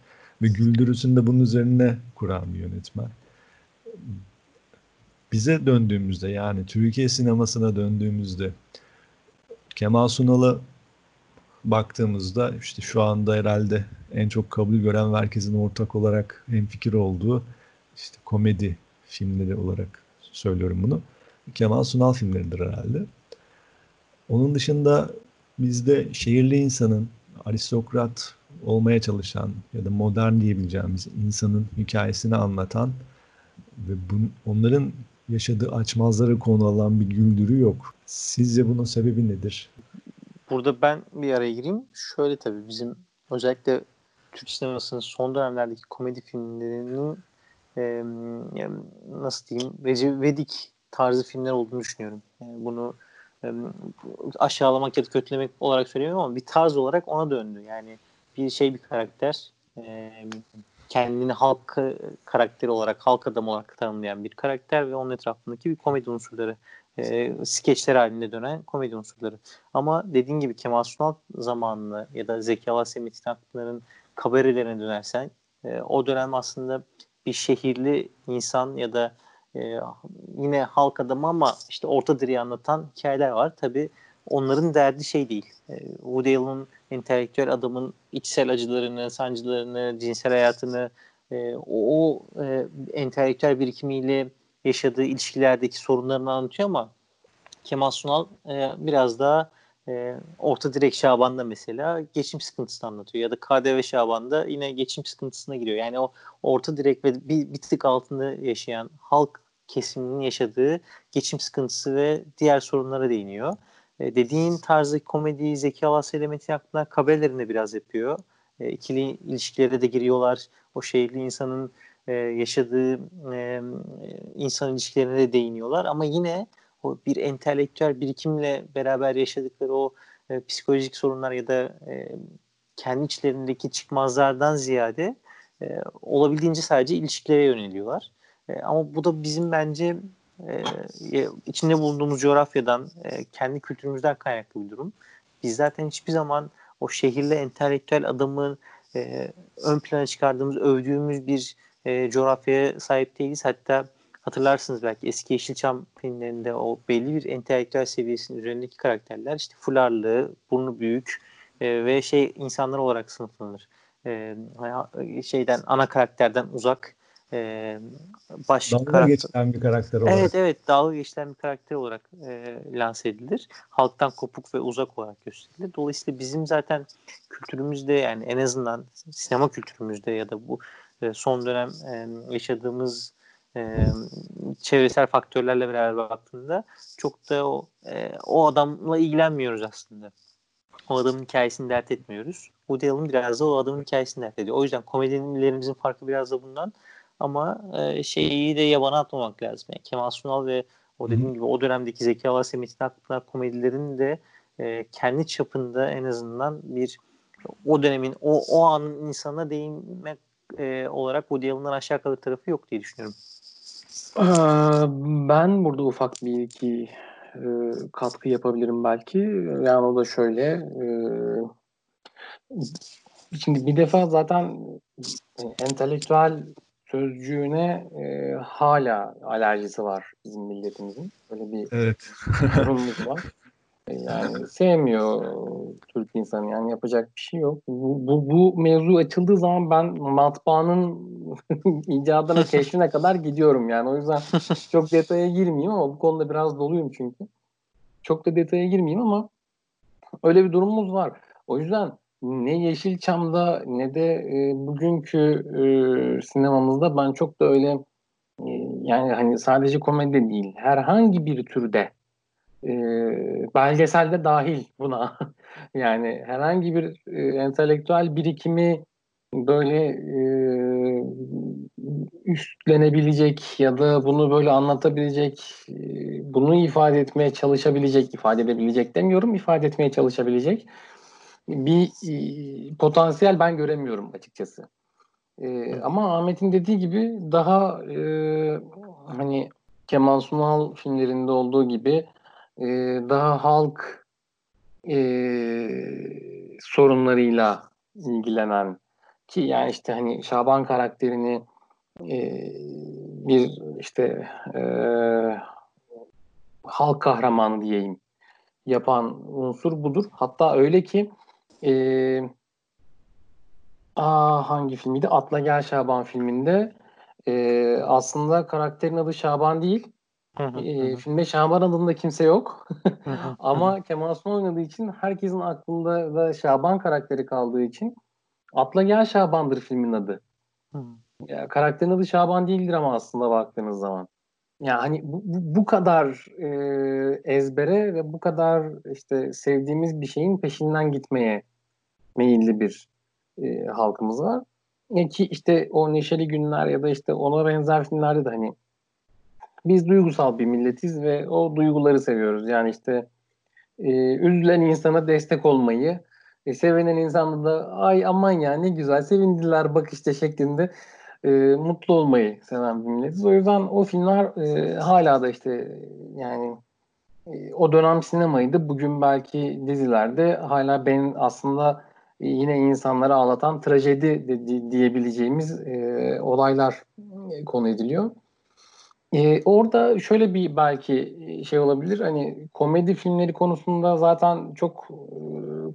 Speaker 3: Ve güldürüsünü de bunun üzerine kuran bir yönetmen. Bize döndüğümüzde yani Türkiye sinemasına döndüğümüzde Kemal Sunal'a baktığımızda işte şu anda herhalde en çok kabul gören ve herkesin ortak olarak hemfikir olduğu işte komedi filmleri olarak söylüyorum bunu. Kemal Sunal filmleridir herhalde. Onun dışında bizde şehirli insanın, aristokrat olmaya çalışan ya da modern diyebileceğimiz insanın hikayesini anlatan ve bun, onların yaşadığı açmazları konu alan bir güldürü yok. Sizce bunun sebebi nedir?
Speaker 2: Burada ben bir araya gireyim. Şöyle tabii bizim özellikle Türk sinemasının son dönemlerdeki komedi filmlerinin e, nasıl diyeyim Recep İvedik tarzı filmler olduğunu düşünüyorum. Yani bunu e, aşağılamak ya da kötülemek olarak söylemiyorum ama bir tarz olarak ona döndü. Yani bir şey bir karakter e, kendini halk karakteri olarak, halk adam olarak tanımlayan bir karakter ve onun etrafındaki bir komedi unsurları, e, skeçler halinde dönen komedi unsurları. Ama dediğin gibi Kemal Sunal zamanlı ya da Zeki Alasya Metin Akpınar'ın kabarelerine dönersen e, o dönem aslında bir şehirli insan ya da e, yine halk adamı ama işte orta direği anlatan hikayeler var. Tabi onların derdi şey değil. E, Woody Allen'ın entelektüel adamın içsel acılarını, sancılarını, cinsel hayatını e, o e, entelektüel birikimiyle yaşadığı ilişkilerdeki sorunlarını anlatıyor ama Kemal Sunal e, biraz daha e, Orta Direk Şaban'da mesela geçim sıkıntısını anlatıyor. Ya da KDV Şaban'da yine geçim sıkıntısına giriyor. Yani o Orta Direk ve bir, bir tık altında yaşayan halk kesiminin yaşadığı geçim sıkıntısı ve diğer sorunlara değiniyor. E, dediğin tarzı komedi Zeki Alasya ile Metin Akpınar kabelerinde biraz yapıyor. E, ikili ilişkilere de giriyorlar. O şehirli insanın e, yaşadığı e, insan ilişkilerine de değiniyorlar. Ama yine o bir entelektüel birikimle beraber yaşadıkları o e, psikolojik sorunlar ya da e, kendi içlerindeki çıkmazlardan ziyade e, olabildiğince sadece ilişkilere yöneliyorlar. E, ama bu da bizim bence e, içinde bulunduğumuz coğrafyadan, e, kendi kültürümüzden kaynaklı bir durum. Biz zaten hiçbir zaman o şehirli entelektüel adamı e, ön plana çıkardığımız, övdüğümüz bir e, coğrafyaya sahip değiliz. Hatta hatırlarsınız belki eski Yeşilçam filmlerinde o belli bir entelektüel seviyesinin üzerindeki karakterler işte fularlı, burnu büyük e, ve şey insanlar olarak sınıflanır. E, şeyden ana karakterden uzak e,
Speaker 3: baş dalga karakter... geçilen bir karakter olarak.
Speaker 2: Evet evet dalga geçilen bir karakter olarak e, lanse edilir. Halktan kopuk ve uzak olarak gösterilir. Dolayısıyla bizim zaten kültürümüzde yani en azından sinema kültürümüzde ya da bu e, son dönem e, yaşadığımız e, çevresel faktörlerle beraber baktığında çok da o, e, o adamla ilgilenmiyoruz aslında. O adamın hikayesini dert etmiyoruz. Woody Allen biraz da o adamın hikayesini dert ediyor. O yüzden komedilerimizin farkı biraz da bundan. Ama e, şeyi de yabana atmamak lazım. Yani Kemal Sunal ve o dediğim gibi o dönemdeki Zeki Alasya Metin Akpınar komedilerin de e, kendi çapında en azından bir o dönemin o, o anın insana değinmek e, olarak Woody Allen'dan aşağı kalır tarafı yok diye düşünüyorum.
Speaker 4: Ben burada ufak bir iki e, katkı yapabilirim belki. Yani o da şöyle. E, şimdi bir defa zaten entelektüel sözcüğüne e, hala alerjisi var bizim milletimizin. Böyle bir
Speaker 3: evet.
Speaker 4: sorunumuz var. Yani sevmiyor Türk insanı yani yapacak bir şey yok. Bu, bu, bu mevzu açıldığı zaman ben matbaanın icadına keşfine kadar gidiyorum yani o yüzden çok detaya girmeyeyim ama bu konuda biraz doluyum çünkü. Çok da detaya girmeyeyim ama öyle bir durumumuz var. O yüzden ne Yeşilçam'da ne de e, bugünkü e, sinemamızda ben çok da öyle e, yani hani sadece komedi değil herhangi bir türde e, belgeselde dahil buna yani herhangi bir e, entelektüel birikimi böyle e, üstlenebilecek ya da bunu böyle anlatabilecek, e, bunu ifade etmeye çalışabilecek, ifade edebilecek demiyorum, ifade etmeye çalışabilecek bir e, potansiyel ben göremiyorum açıkçası. E, ama Ahmet'in dediği gibi daha e, hani Kemal Sunal filmlerinde olduğu gibi e, daha halk e, sorunlarıyla ilgilenen ki yani işte hani Şaban karakterini e, bir işte e, halk kahramanı diyeyim yapan unsur budur. Hatta öyle ki e, aa, hangi filmiydi? Atla Gel Şaban filminde e, aslında karakterin adı Şaban değil. E, filmde Şaban adında kimse yok. Ama Kemal Sunal oynadığı için herkesin aklında da Şaban karakteri kaldığı için Atla Gel Şaban'dır filmin adı. Ya, karakterin adı Şaban değildir ama aslında baktığınız zaman. Yani hani bu, bu, bu kadar e, ezbere ve bu kadar işte sevdiğimiz bir şeyin peşinden gitmeye meyilli bir e, halkımız var. E ki işte o Neşeli Günler ya da işte ona benzer filmlerde de hani biz duygusal bir milletiz ve o duyguları seviyoruz. Yani işte e, üzülen insana destek olmayı, e, sevinen insanda da ay aman ya ne güzel sevindiler bak işte şeklinde e, mutlu olmayı seven bir milletiz. O yüzden o filmler e, hala da işte yani e, o dönem sinemaydı. Bugün belki dizilerde hala ben aslında e, yine insanları ağlatan trajedi de, de, diyebileceğimiz e, olaylar e, konu ediliyor. E, orada şöyle bir belki şey olabilir. Hani komedi filmleri konusunda zaten çok e,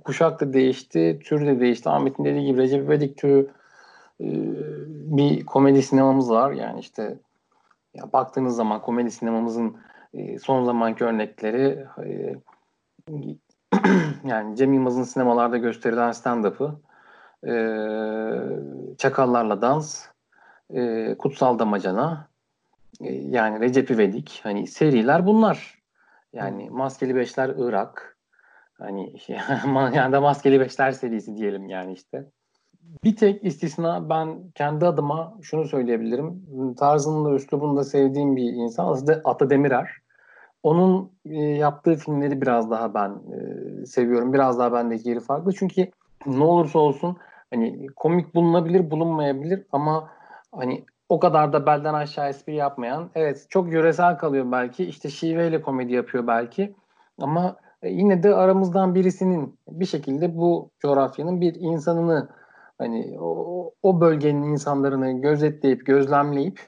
Speaker 4: kuşak da değişti, tür de değişti. Ahmet'in dediği gibi Recep İvedik türü e, bir komedi sinemamız var. Yani işte ya baktığınız zaman komedi sinemamızın e, son zamanki örnekleri e, yani Cem Yılmaz'ın sinemalarda gösterilen stand-up'ı e, Çakallarla Dans e, Kutsal Damacana yani Recep İvedik hani seriler bunlar. Yani Maskeli Beşler Irak hani şey, yani da Maskeli Beşler serisi diyelim yani işte. Bir tek istisna ben kendi adıma şunu söyleyebilirim. Tarzını da üslubunu da sevdiğim bir insan aslında Ata Demirer. Onun e, yaptığı filmleri biraz daha ben e, seviyorum. Biraz daha bendeki yeri farklı. Çünkü ne olursa olsun hani komik bulunabilir, bulunmayabilir ama hani o kadar da belden aşağı espri yapmayan, evet çok yöresel kalıyor belki, işte şiveyle komedi yapıyor belki ama e, yine de aramızdan birisinin bir şekilde bu coğrafyanın bir insanını hani o, o bölgenin insanlarını gözetleyip gözlemleyip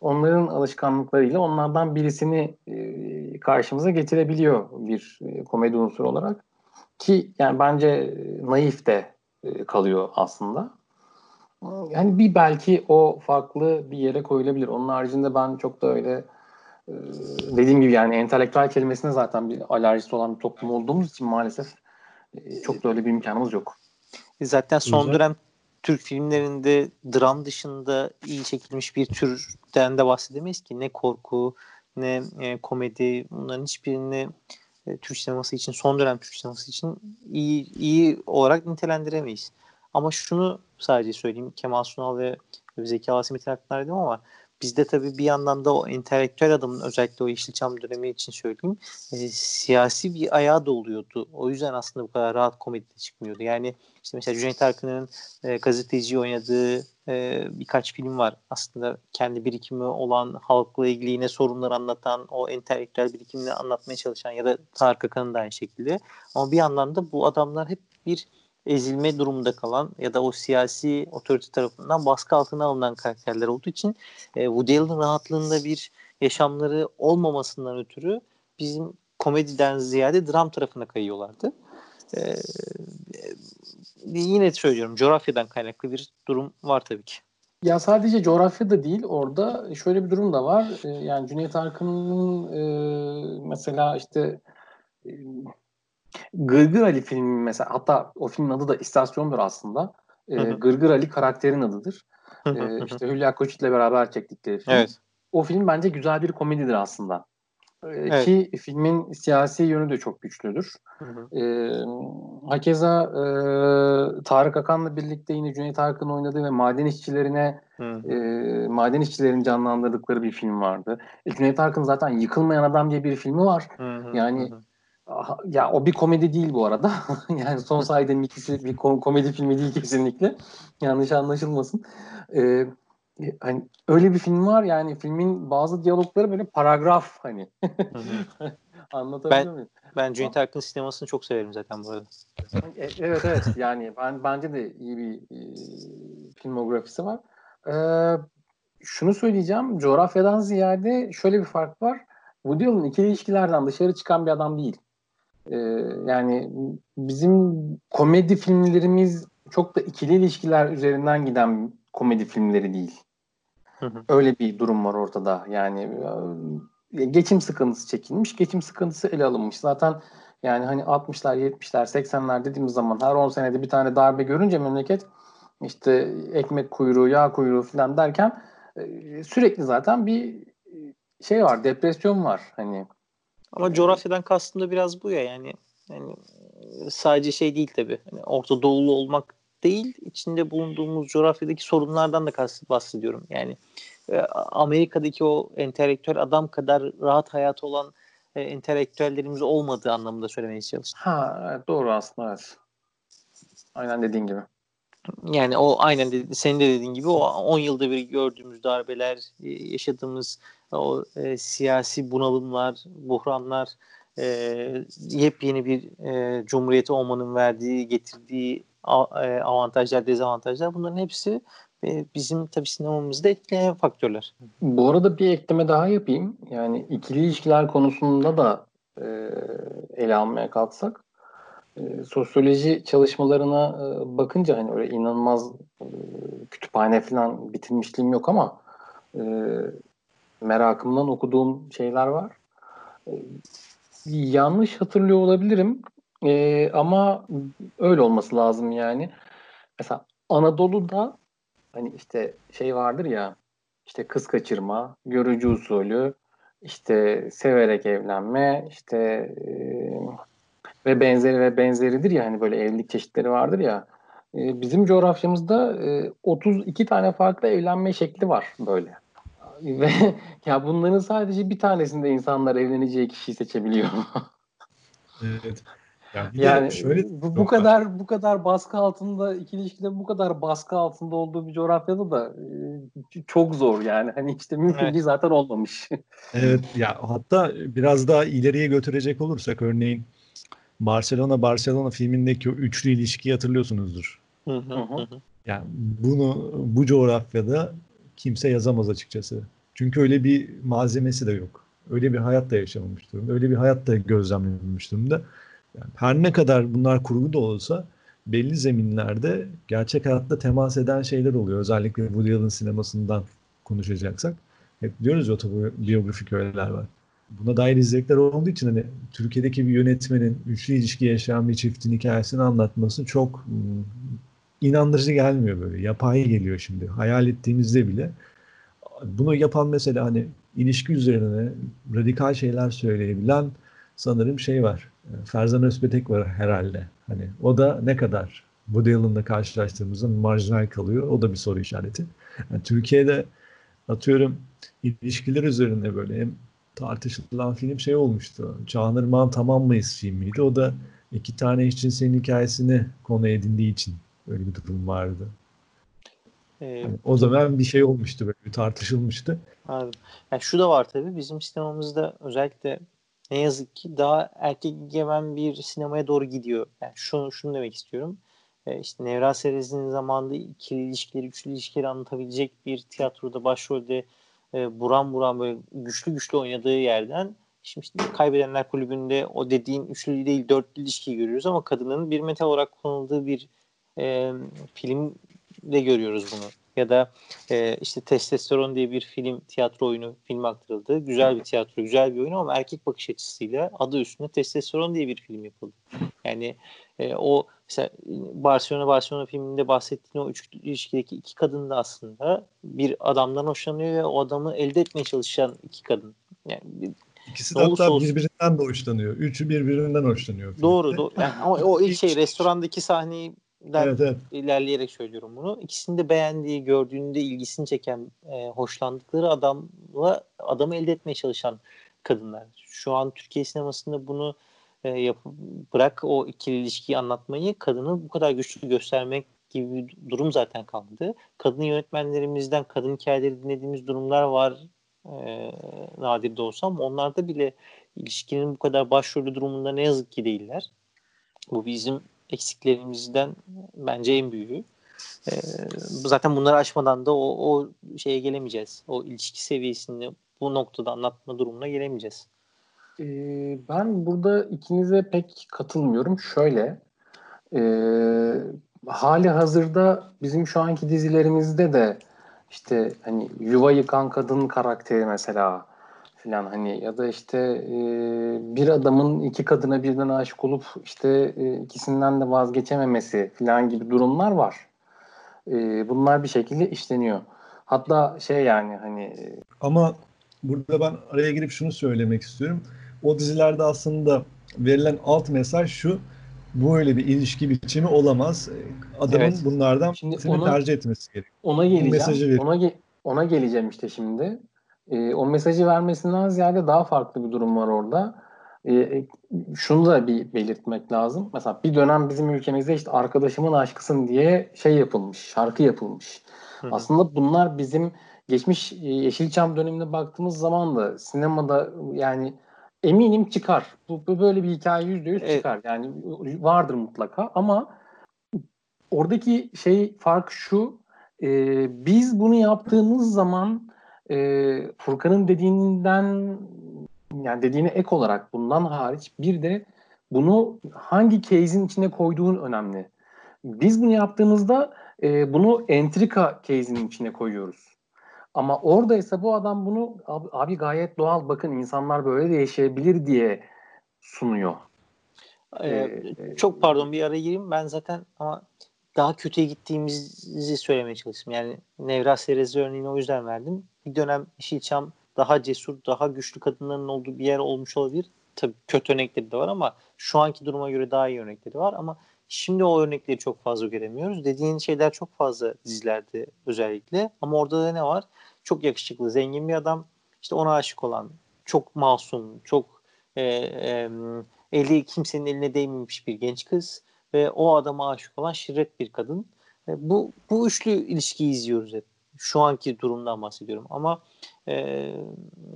Speaker 4: onların alışkanlıklarıyla onlardan birisini e, karşımıza getirebiliyor bir e, komedi unsuru olarak ki yani bence naif de kalıyor aslında. Yani bir belki o farklı bir yere koyulabilir. Onun haricinde ben çok da öyle e, dediğim gibi yani entelektüel kelimesine zaten bir alerjisi olan bir toplum olduğumuz için maalesef e, çok da öyle bir imkanımız yok.
Speaker 2: Zaten son dönem Türk filmlerinde dram dışında iyi çekilmiş bir türden de bahsedemeyiz ki ne korku ne e, komedi bunların hiçbirini e, Türk sineması için son dönem Türk sineması için iyi iyi olarak nitelendiremeyiz. Ama şunu sadece söyleyeyim Kemal Sunal ve Zeki Alasimit hakkında dedim ama bizde tabii bir yandan da o entelektüel adamın özellikle o Yeşilçam dönemi için söyleyeyim e, siyasi bir ayağı da oluyordu. O yüzden aslında bu kadar rahat komedide çıkmıyordu. Yani işte mesela Cüneyt Arkın'ın e, gazeteci oynadığı e, birkaç film var. Aslında kendi birikimi olan halkla ilgili yine sorunları anlatan o entelektüel birikimini anlatmaya çalışan ya da Tarık Akan'ın da aynı şekilde. Ama bir yandan da bu adamlar hep bir ezilme durumunda kalan ya da o siyasi otorite tarafından baskı altına alınan karakterler olduğu için e, Woody Allen rahatlığında bir yaşamları olmamasından ötürü bizim komediden ziyade dram tarafına kayıyorlardı. E, yine söylüyorum coğrafyadan kaynaklı bir durum var tabii ki.
Speaker 4: Ya sadece coğrafya da değil orada şöyle bir durum da var. Ee, yani Cüneyt Arkın'ın e, mesela işte e, Gırgır Ali filmi mesela hatta o filmin adı da istasyondur aslında. E, Gırgır Ali karakterin adıdır. e, işte Hülya Koçit'le beraber çektikleri film.
Speaker 2: Evet.
Speaker 4: O film bence güzel bir komedidir aslında. E,
Speaker 2: Evet.
Speaker 4: Ki filmin siyasi yönü de çok güçlüdür. E, hakeza e, Tarık Akan'la birlikte yine Cüneyt Arkın oynadığı ve maden işçilerine e, maden işçilerin canlandırdıkları bir film vardı. E, Cüneyt Arkın zaten Yıkılmayan Adam diye bir filmi var. Yani ya o bir komedi değil bu arada. yani son saydığım ikisi bir kom- komedi filmi değil kesinlikle. Yanlış anlaşılmasın. Ee, hani öyle bir film var yani filmin bazı diyalogları böyle paragraf hani. Anlatabiliyor
Speaker 2: Ben-
Speaker 4: muyum?
Speaker 2: Ben Cüneyt Arkın sinemasını çok severim zaten bu arada.
Speaker 4: E- Evet evet yani ben bence de iyi bir e, filmografisi var. Ee, şunu söyleyeceğim coğrafyadan ziyade şöyle bir fark var. Woody Allen ikili ilişkilerden dışarı çıkan bir adam değil. Ee, yani bizim komedi filmlerimiz çok da ikili ilişkiler üzerinden giden komedi filmleri değil.
Speaker 2: Hı hı.
Speaker 4: Öyle bir durum var ortada. Yani e, geçim sıkıntısı çekilmiş, geçim sıkıntısı ele alınmış. Zaten yani hani 60'lar, 70'ler, 80'ler dediğimiz zaman her 10 senede bir tane darbe görünce memleket işte ekmek kuyruğu, yağ kuyruğu falan derken e, sürekli zaten bir şey var, depresyon var. Hani
Speaker 2: Ama coğrafyadan kastım da biraz bu ya yani. Yani e, sadece şey değil tabii. Hani Orta Doğulu olmak değil, içinde bulunduğumuz coğrafyadaki sorunlardan da bahsediyorum. Yani e, Amerika'daki o entelektüel adam kadar rahat hayatı olan e, entelektüellerimiz olmadığı anlamında söylemeye çalıştım.
Speaker 4: ha evet, doğru aslında evet. Aynen dediğin gibi.
Speaker 2: Yani o aynen dedi, senin de dediğin gibi o 10 yılda bir gördüğümüz darbeler, e, yaşadığımız o e, siyasi bunalımlar, buhranlar, e, yepyeni bir e, cumhuriyeti olmanın verdiği, getirdiği e, avantajlar, dezavantajlar bunların hepsi e, bizim tabii sinemamızda etkileyen faktörler.
Speaker 4: Bu arada bir ekleme daha yapayım. Yani ikili ilişkiler konusunda da e, ele almaya kalksak e, sosyoloji çalışmalarına e, bakınca hani öyle inanılmaz e, kütüphane falan bitirmişliğim yok ama e, merakımdan okuduğum şeyler var. E, yanlış hatırlıyor olabilirim E, ama öyle olması lazım yani. Mesela Anadolu'da hani işte şey vardır ya işte kız kaçırma, görücü usulü, işte severek evlenme, işte e, ve benzeri ve benzeridir ya hani böyle evlilik çeşitleri vardır ya. E, bizim coğrafyamızda e, 32 tane farklı evlenme şekli var böyle. Ve ya bunların sadece bir tanesinde insanlar evleneceği kişiyi seçebiliyor.
Speaker 3: Evet. Ya bir de
Speaker 4: Yani
Speaker 3: şöyle
Speaker 4: bu, bu kadar bu kadar baskı altında ikili ilişkilerin bu kadar baskı altında olduğu bir coğrafyada da e, çok zor yani. Hani işte mümkün
Speaker 2: Evet.
Speaker 4: değil zaten olmamış.
Speaker 3: Evet ya hatta biraz daha ileriye götürecek olursak örneğin Barcelona Barcelona filmindeki o üçlü ilişkiyi hatırlıyorsunuzdur. Yani bunu bu coğrafyada kimse yazamaz açıkçası. Çünkü öyle bir malzemesi de yok. Öyle bir hayat da yaşamamış durumda. Öyle bir hayat da gözlemlememiş durumda. Yani her ne kadar bunlar kurgu da olsa belli zeminlerde gerçek hayatta temas eden şeyler oluyor. Özellikle Woody Allen sinemasından konuşacaksak. Hep diyoruz ya otobiyografik öğeler var. Buna dair izlekler olduğu için hani Türkiye'deki bir yönetmenin üçlü ilişki yaşayan bir çiftin hikayesini anlatması çok hmm, inandırıcı gelmiyor böyle. Yapay geliyor şimdi. Hayal ettiğimizde bile. Bunu yapan mesela hani ilişki üzerine radikal şeyler söyleyebilen sanırım şey var. Ferzan Özpetek var herhalde. Hani o da ne kadar Woody Allen'la karşılaştığımızda marjinal kalıyor. O da bir soru işareti. Yani Türkiye'de atıyorum ilişkiler üzerine böyle hem tartışılan film şey olmuştu. Çağınırman Tamam mıyız filmiydi. O da iki tane eşcinselin hikayesini konu edindiği için öyle bir durum vardı.
Speaker 2: Ee,
Speaker 3: Yani o zaman bir şey olmuştu böyle bir tartışılmıştı.
Speaker 2: Anladım. Yani şu da var tabii bizim sinemamızda özellikle ne yazık ki daha erkek egemen bir sinemaya doğru gidiyor. Yani şunu, şunu demek istiyorum. Ee, işte Nevra Serez'in zamanında ikili ilişkileri, üçlü ilişkileri anlatabilecek bir tiyatroda başrolde e, buram buram böyle güçlü güçlü oynadığı yerden Şimdi işte Kaybedenler Kulübü'nde o dediğin üçlü değil dörtlü ilişkiyi görüyoruz ama kadının bir metal olarak kullanıldığı bir e, filmde görüyoruz bunu. Ya da e, işte Testosteron diye bir film, tiyatro oyunu film aktarıldı. Güzel bir tiyatro, güzel bir oyun ama erkek bakış açısıyla adı üstünde Testosteron diye bir film yapıldı. Yani e, o mesela Barcelona Barcelona filminde bahsettiğin o üç ilişkideki iki kadın da aslında bir adamdan hoşlanıyor ve o adamı elde etmeye çalışan iki kadın. Yani
Speaker 3: İkisi de hatta olsun. birbirinden de hoşlanıyor. Üçü birbirinden hoşlanıyor.
Speaker 2: Filmde. Doğru. doğru. Yani ama o ilk şey restorandaki sahneyi evet, evet. ilerleyerek söylüyorum bunu. İkisini de beğendiği, gördüğünde ilgisini çeken, e, hoşlandıkları adamla adamı elde etmeye çalışan kadınlar. Şu an Türkiye sinemasında bunu e, yap bırak o ikili ilişkiyi anlatmayı kadını bu kadar güçlü göstermek gibi bir durum zaten kaldı. Kadın yönetmenlerimizden kadın hikayeleri dinlediğimiz durumlar var e, nadir de olsa ama onlarda bile ilişkinin bu kadar başrolü durumunda ne yazık ki değiller. Bu bizim eksiklerimizden bence en büyüğü. E, zaten bunları aşmadan da o, o şeye gelemeyeceğiz. O ilişki seviyesini bu noktada anlatma durumuna gelemeyeceğiz.
Speaker 4: Ee, ben burada ikinize pek katılmıyorum. Şöyle, e, hali hazırda bizim şu anki dizilerimizde de işte hani yuva yıkan kadın karakteri mesela filan hani ya da işte e, bir adamın iki kadına birden aşık olup işte e, ikisinden de vazgeçememesi filan gibi durumlar var. E, bunlar bir şekilde işleniyor. Hatta şey yani hani
Speaker 3: ama burada ben araya girip şunu söylemek istiyorum. O dizilerde aslında verilen alt mesaj şu böyle bir ilişki biçimi olamaz. Adamın evet. bunlardan şimdi onu, tercih etmesi gerekiyor.
Speaker 4: Ona geleceğim. Mesajı ona, ge- ona geleceğim işte şimdi. Ee, o mesajı vermesinden ziyade daha farklı bir durum var orada. Ee, şunu da bir belirtmek lazım. Mesela bir dönem bizim ülkemizde işte arkadaşımın aşkısın diye şey yapılmış, şarkı yapılmış. Hı-hı. Aslında bunlar bizim geçmiş e, Yeşilçam dönemine baktığımız zaman da sinemada yani eminim çıkar. Bu, bu böyle bir hikaye yüzde yüz çıkar. Yani vardır mutlaka ama oradaki şey fark şu e, biz bunu yaptığımız zaman e, Furkan'ın dediğinden yani dediğine ek olarak bundan hariç bir de bunu hangi case'in içine koyduğun önemli. Biz bunu yaptığımızda e, bunu entrika case'in içine koyuyoruz. Ama oradaysa bu adam bunu abi, abi gayet doğal bakın insanlar böyle de yaşayabilir diye sunuyor.
Speaker 2: Ee, ee, çok pardon bir ara gireyim. Ben zaten ama daha kötüye gittiğimizi söylemeye çalıştım. Yani Nevra Serezi örneğini o yüzden verdim. Bir dönem Yeşilçam daha cesur, daha güçlü kadınların olduğu bir yer olmuş olabilir. Tabii kötü örnekleri de var ama şu anki duruma göre daha iyi örnekleri var ama Şimdi o örnekleri çok fazla göremiyoruz. Dediğin şeyler çok fazla dizilerde özellikle. Ama orada da ne var? Çok yakışıklı, zengin bir adam. İşte ona aşık olan, çok masum, çok e, e, eli kimsenin eline değmemiş bir genç kız ve o adama aşık olan şirret bir kadın. E, bu bu üçlü ilişkiyi izliyoruz hep. Şu anki durumdan bahsediyorum. Ama e,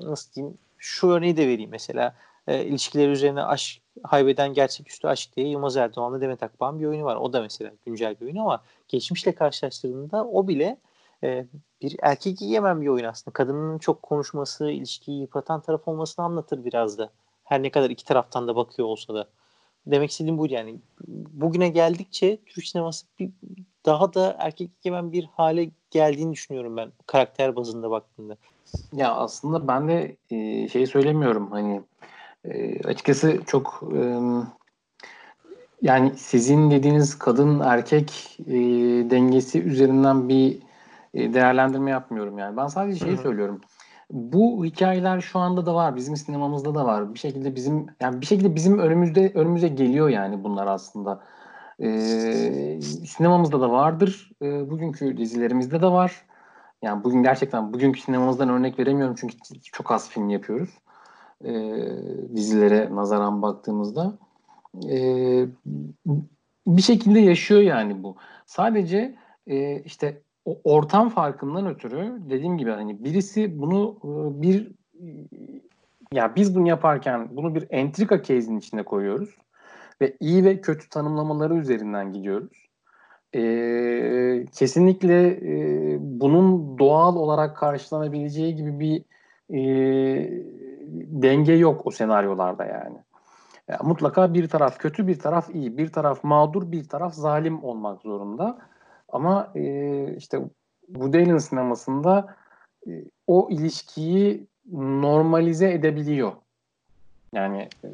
Speaker 2: nasıl diyeyim? Şu örneği de vereyim mesela. E, ilişkiler üzerine aşk Haybeden Gerçeküstü Aşk diye Yılmaz Erdoğan'la Demet Akbağ'ın bir oyunu var. O da mesela güncel bir oyun ama geçmişle karşılaştırdığında o bile e, bir erkek yiyemem bir oyun aslında. Kadının çok konuşması, ilişkiyi yıpratan taraf olmasını anlatır biraz da. Her ne kadar iki taraftan da bakıyor olsa da. Demek istediğim buydu yani. Bugüne geldikçe Türk sineması bir, daha da erkek yiyemem bir hale geldiğini düşünüyorum ben karakter bazında baktığında.
Speaker 4: Ya aslında ben de e, şey söylemiyorum hani e, açıkçası çok e, yani sizin dediğiniz kadın erkek e, dengesi üzerinden bir e, değerlendirme yapmıyorum yani. Ben sadece şeyi söylüyorum. Bu hikayeler şu anda da var. Bizim sinemamızda da var. Bir şekilde bizim yani bir şekilde bizim önümüzde önümüze geliyor yani bunlar aslında. Ee, sinemamızda da vardır. Ee, bugünkü dizilerimizde de var. Yani bugün gerçekten bugünkü sinemamızdan örnek veremiyorum çünkü çok az film yapıyoruz e, dizilere nazaran baktığımızda e, bir şekilde yaşıyor yani bu. Sadece e, işte o ortam farkından ötürü dediğim gibi hani birisi bunu e, bir ya biz bunu yaparken bunu bir entrika case'in içine koyuyoruz ve iyi ve kötü tanımlamaları üzerinden gidiyoruz. Ee, kesinlikle e, bunun doğal olarak karşılanabileceği gibi bir e, denge yok o senaryolarda yani. yani. Mutlaka bir taraf kötü, bir taraf iyi, bir taraf mağdur, bir taraf zalim olmak zorunda. Ama e, işte Woody Allen sinemasında e, o ilişkiyi normalize edebiliyor. Yani e,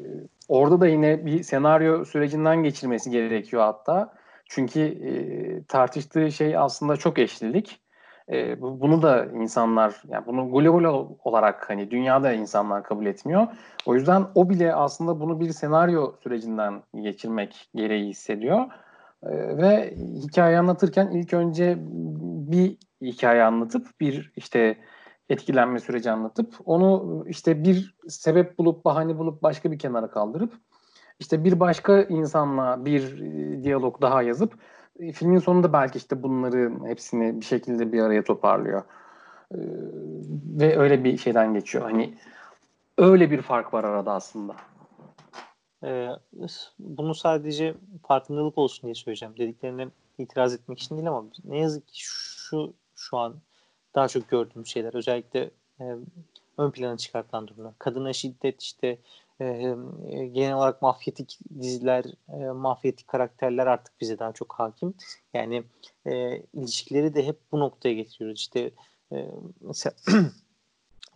Speaker 4: orada da yine bir senaryo sürecinden geçirmesi gerekiyor hatta. Çünkü e, tartıştığı şey aslında çok eşlilik. E, bunu da insanlar, yani bunu global olarak hani dünyada insanlar kabul etmiyor. O yüzden o bile aslında bunu bir senaryo sürecinden geçirmek gereği hissediyor. E, ve hikaye anlatırken ilk önce bir hikaye anlatıp bir işte etkilenme süreci anlatıp onu işte bir sebep bulup bahane bulup başka bir kenara kaldırıp işte bir başka insanla bir e, diyalog daha yazıp e, filmin sonunda belki işte bunları hepsini bir şekilde bir araya toparlıyor. E, ve öyle bir şeyden geçiyor. Hani öyle bir fark var arada aslında.
Speaker 2: Ee, bunu sadece farkındalık olsun diye söyleyeceğim. Dediklerine itiraz etmek için değil ama ne yazık ki şu şu an daha çok gördüğüm şeyler özellikle e, ön plana çıkartan durumlar. Kadına şiddet işte e, e, genel olarak mafyatik diziler, e, mafyatik karakterler artık bize daha çok hakim. Yani e, ilişkileri de hep bu noktaya getiriyoruz. İşte e, mesela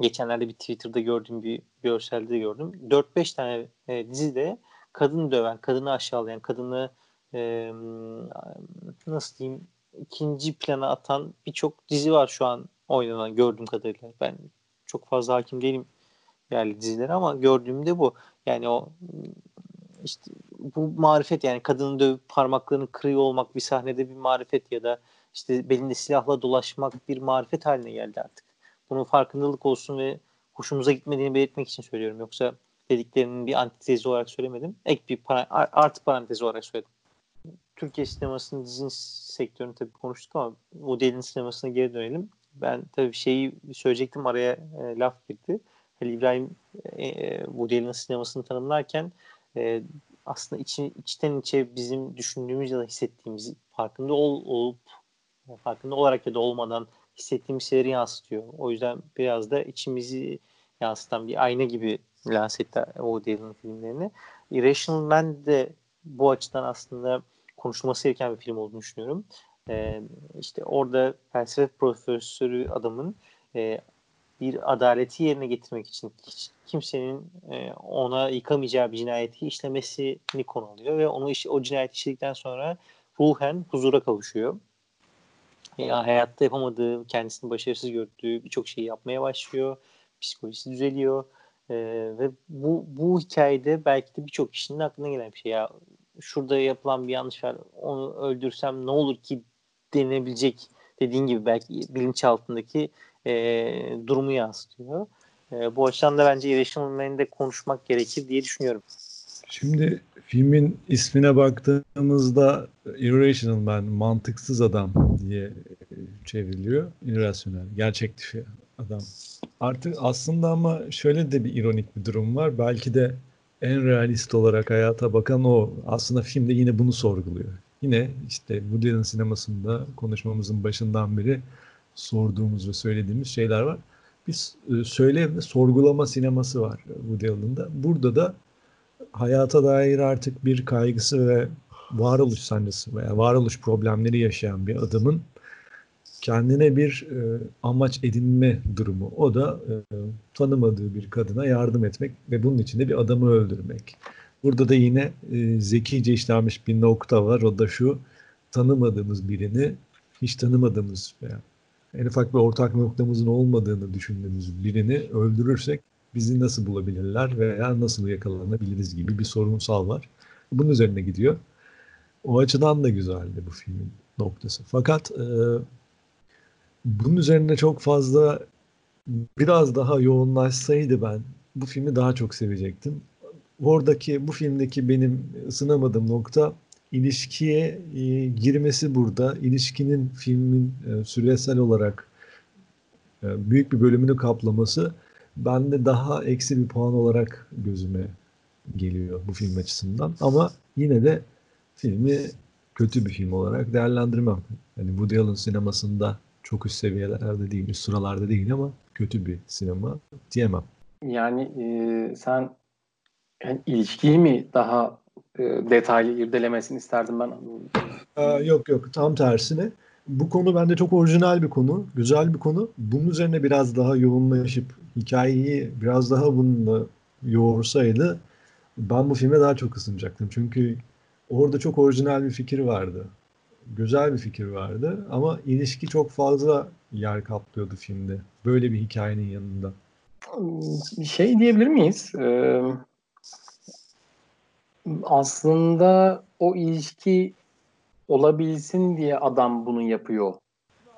Speaker 2: geçenlerde bir Twitter'da gördüğüm bir görselde gördüm. 4-5 tane e, dizide kadını döven, kadını aşağılayan, kadını e, nasıl diyeyim ikinci plana atan birçok dizi var şu an oynanan gördüğüm kadarıyla. Ben çok fazla hakim değilim yerli dizilere ama gördüğümde bu. Yani o işte bu marifet yani kadının dövüp parmaklarını kırıyor olmak bir sahnede bir marifet ya da işte belinde silahla dolaşmak bir marifet haline geldi artık. Bunun farkındalık olsun ve hoşumuza gitmediğini belirtmek için söylüyorum. Yoksa dediklerinin bir antitezi olarak söylemedim. Ek bir para, artı parantezi olarak söyledim. Türkiye sinemasının dizinin sektörünü tabii konuştuk ama o delinin sinemasına geri dönelim. Ben tabii şeyi söyleyecektim araya e, laf girdi. Halil İbrahim e, e, sinemasını tanımlarken e, aslında içi, içten içe bizim düşündüğümüz ya da hissettiğimiz farkında ol, olup farkında olarak ya da olmadan hissettiğimiz şeyleri yansıtıyor. O yüzden biraz da içimizi yansıtan bir ayna gibi lanse etti Woody Allen filmlerini. Irrational Man de bu açıdan aslında konuşulması gereken bir film olduğunu düşünüyorum. Ee, işte orada felsefe profesörü adamın e, bir adaleti yerine getirmek için hiç kimsenin e, ona yıkamayacağı bir cinayeti işlemesini konu alıyor ve onu iş, o cinayeti işledikten sonra ruhen huzura kavuşuyor. Ya hayatta yapamadığı, kendisini başarısız gördüğü birçok şeyi yapmaya başlıyor. Psikolojisi düzeliyor. Ee, ve bu bu hikayede belki de birçok kişinin aklına gelen bir şey ya şurada yapılan bir yanlış var onu öldürsem ne olur ki denilebilecek dediğin gibi belki bilinçaltındaki e, durumu yansıtıyor. E, bu açıdan da bence Irrational Man'de konuşmak gerekir diye düşünüyorum.
Speaker 3: Şimdi filmin ismine baktığımızda Irrational Man, mantıksız adam diye çevriliyor. Irrasyonel, gerçek adam. Artık aslında ama şöyle de bir ironik bir durum var. Belki de en realist olarak hayata bakan o. Aslında filmde yine bunu sorguluyor. Yine işte Woody Allen sinemasında konuşmamızın başından beri sorduğumuz ve söylediğimiz şeyler var. Bir e, söylem ve sorgulama sineması var Woody Allen'da. Burada da hayata dair artık bir kaygısı ve varoluş sancısı veya varoluş problemleri yaşayan bir adamın kendine bir e, amaç edinme durumu. O da e, tanımadığı bir kadına yardım etmek ve bunun için de bir adamı öldürmek. Burada da yine e, zekice işlenmiş bir nokta var. O da şu tanımadığımız birini hiç tanımadığımız veya en ufak bir ortak noktamızın olmadığını düşündüğümüz birini öldürürsek bizi nasıl bulabilirler veya nasıl yakalanabiliriz gibi bir sorunsal var. Bunun üzerine gidiyor. O açıdan da güzeldi bu filmin noktası. Fakat e, bunun üzerine çok fazla biraz daha yoğunlaşsaydı ben bu filmi daha çok sevecektim. Oradaki bu filmdeki benim ısınamadığım nokta ilişkiye e, girmesi burada. İlişkinin filmin e, süresel olarak e, büyük bir bölümünü kaplaması bende daha eksi bir puan olarak gözüme geliyor bu film açısından. Ama yine de filmi kötü bir film olarak değerlendirmem. Yani Woody Allen sinemasında çok üst seviyelerde değil, üst sıralarda değil ama kötü bir sinema diyemem.
Speaker 4: Yani e, sen yani ilişkiyi mi daha e, detaylı irdelemesini isterdim ben.
Speaker 3: Aa, yok yok tam tersine. Bu konu bende çok orijinal bir konu, güzel bir konu. Bunun üzerine biraz daha yoğunlaşıp hikayeyi biraz daha bununla yoğursaydı ben bu filme daha çok ısınacaktım. Çünkü orada çok orijinal bir fikir vardı. Güzel bir fikir vardı ama ilişki çok fazla yer kaplıyordu filmde. Böyle bir hikayenin yanında.
Speaker 4: Şey diyebilir miyiz? Ee, aslında o ilişki olabilsin diye adam bunu yapıyor.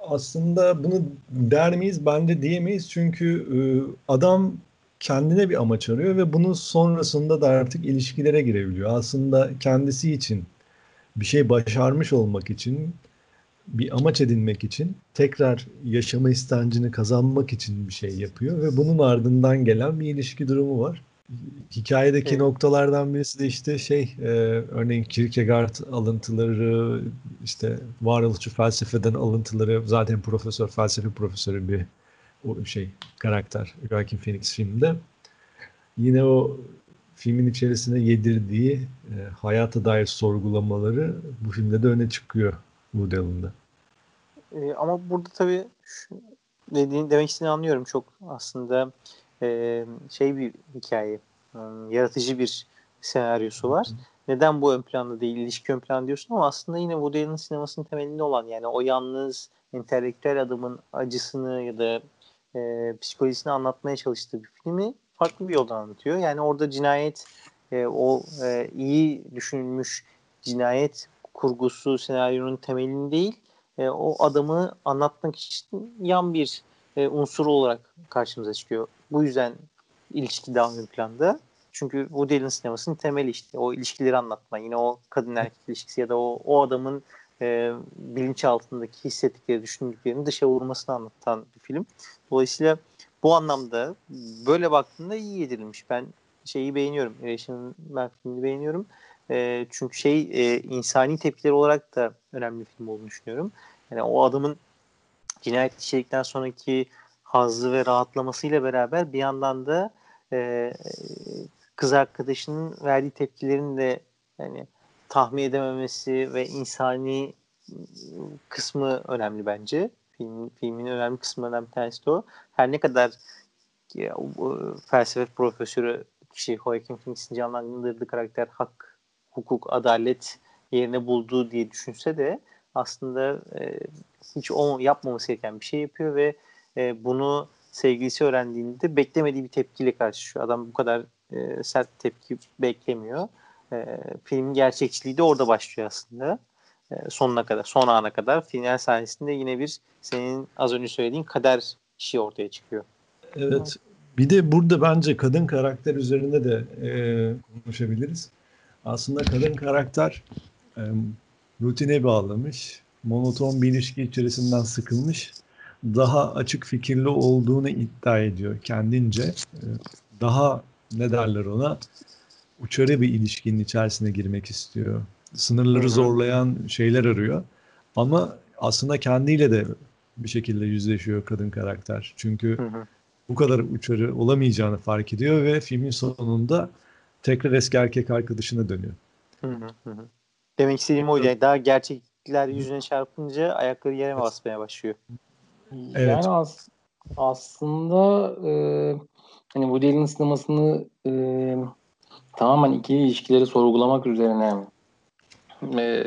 Speaker 3: Aslında bunu der miyiz? Bence diyemeyiz. Çünkü e, adam kendine bir amaç arıyor ve bunun sonrasında da artık ilişkilere girebiliyor. Aslında kendisi için bir şey başarmış olmak için bir amaç edinmek için tekrar yaşama istencini kazanmak için bir şey yapıyor ve bunun ardından gelen bir ilişki durumu var. Hikayedeki evet. noktalardan birisi de işte şey e, örneğin Kierkegaard alıntıları işte varoluşçu felsefeden alıntıları zaten profesör felsefe profesörü bir o şey karakter Joaquin Phoenix filmde. Yine o filmin içerisine yedirdiği e, hayata dair sorgulamaları bu filmde de öne çıkıyor Woody Allen'da.
Speaker 2: E, ama burada tabii şu dediğin demek istediğini anlıyorum. Çok aslında e, şey bir hikaye, e, yaratıcı bir senaryosu var. Hı. Neden bu ön planda değil, ilişki ön planda diyorsun ama aslında yine Woody Allen sinemasının temelinde olan yani o yalnız entelektüel adamın acısını ya da e, psikolojisini anlatmaya çalıştığı bir filmi farklı bir yoldan anlatıyor. Yani orada cinayet e, o e, iyi düşünülmüş cinayet kurgusu senaryonun temelini değil e, o adamı anlatmak için yan bir e, unsur olarak karşımıza çıkıyor. Bu yüzden ilişki daha ön planda. Çünkü Woody Allen sinemasının temeli işte o ilişkileri anlatma. Yine o kadın erkek ilişkisi ya da o, o adamın e, bilinçaltındaki hissettikleri, düşündüklerini dışa vurmasını anlatan bir film. Dolayısıyla bu anlamda böyle baktığında iyi yedirilmiş. Ben şeyi beğeniyorum. Irrational Man filmini beğeniyorum. E, çünkü şey e, insani tepkiler olarak da önemli bir film olduğunu düşünüyorum. Yani o adamın cinayet işledikten sonraki hazzı ve rahatlamasıyla beraber bir yandan da e, kız arkadaşının verdiği tepkilerin de yani tahmin edememesi ve insani kısmı önemli bence. Film, filmin önemli kısımlarından bir tanesi de o. Her ne kadar ya, o, felsefe profesörü kişi Joaquin Phoenix'in canlandırdığı karakter hak, hukuk, adalet yerine bulduğu diye düşünse de aslında e, hiç o yapmaması gereken bir şey yapıyor ve e, bunu sevgilisi öğrendiğinde beklemediği bir tepkiyle karşılaşıyor. Adam bu kadar e, sert tepki beklemiyor. E, filmin gerçekçiliği de orada başlıyor aslında. E, sonuna kadar, son ana kadar. Final sahnesinde yine bir senin az önce söylediğin kader işi ortaya çıkıyor.
Speaker 3: Evet. Bir de burada bence kadın karakter üzerinde de e, konuşabiliriz. Aslında kadın karakter e, rutine bağlamış, monoton bir ilişki içerisinden sıkılmış, daha açık fikirli olduğunu iddia ediyor kendince. E, daha ne derler ona uçarı bir ilişkinin içerisine girmek istiyor. Sınırları zorlayan şeyler arıyor. Ama aslında kendiyle de bir şekilde yüzleşiyor kadın karakter. Çünkü bu kadar uçarı olamayacağını fark ediyor ve filmin sonunda tekrar eski erkek arkadaşına dönüyor.
Speaker 2: Demek istediğim oydu. Yani daha gerçekler yüzüne çarpınca ayakları yere basmaya başlıyor.
Speaker 4: Evet. Yani as aslında e, hani Woody Allen sinemasını e, tamamen ikili ilişkileri sorgulamak üzerine e,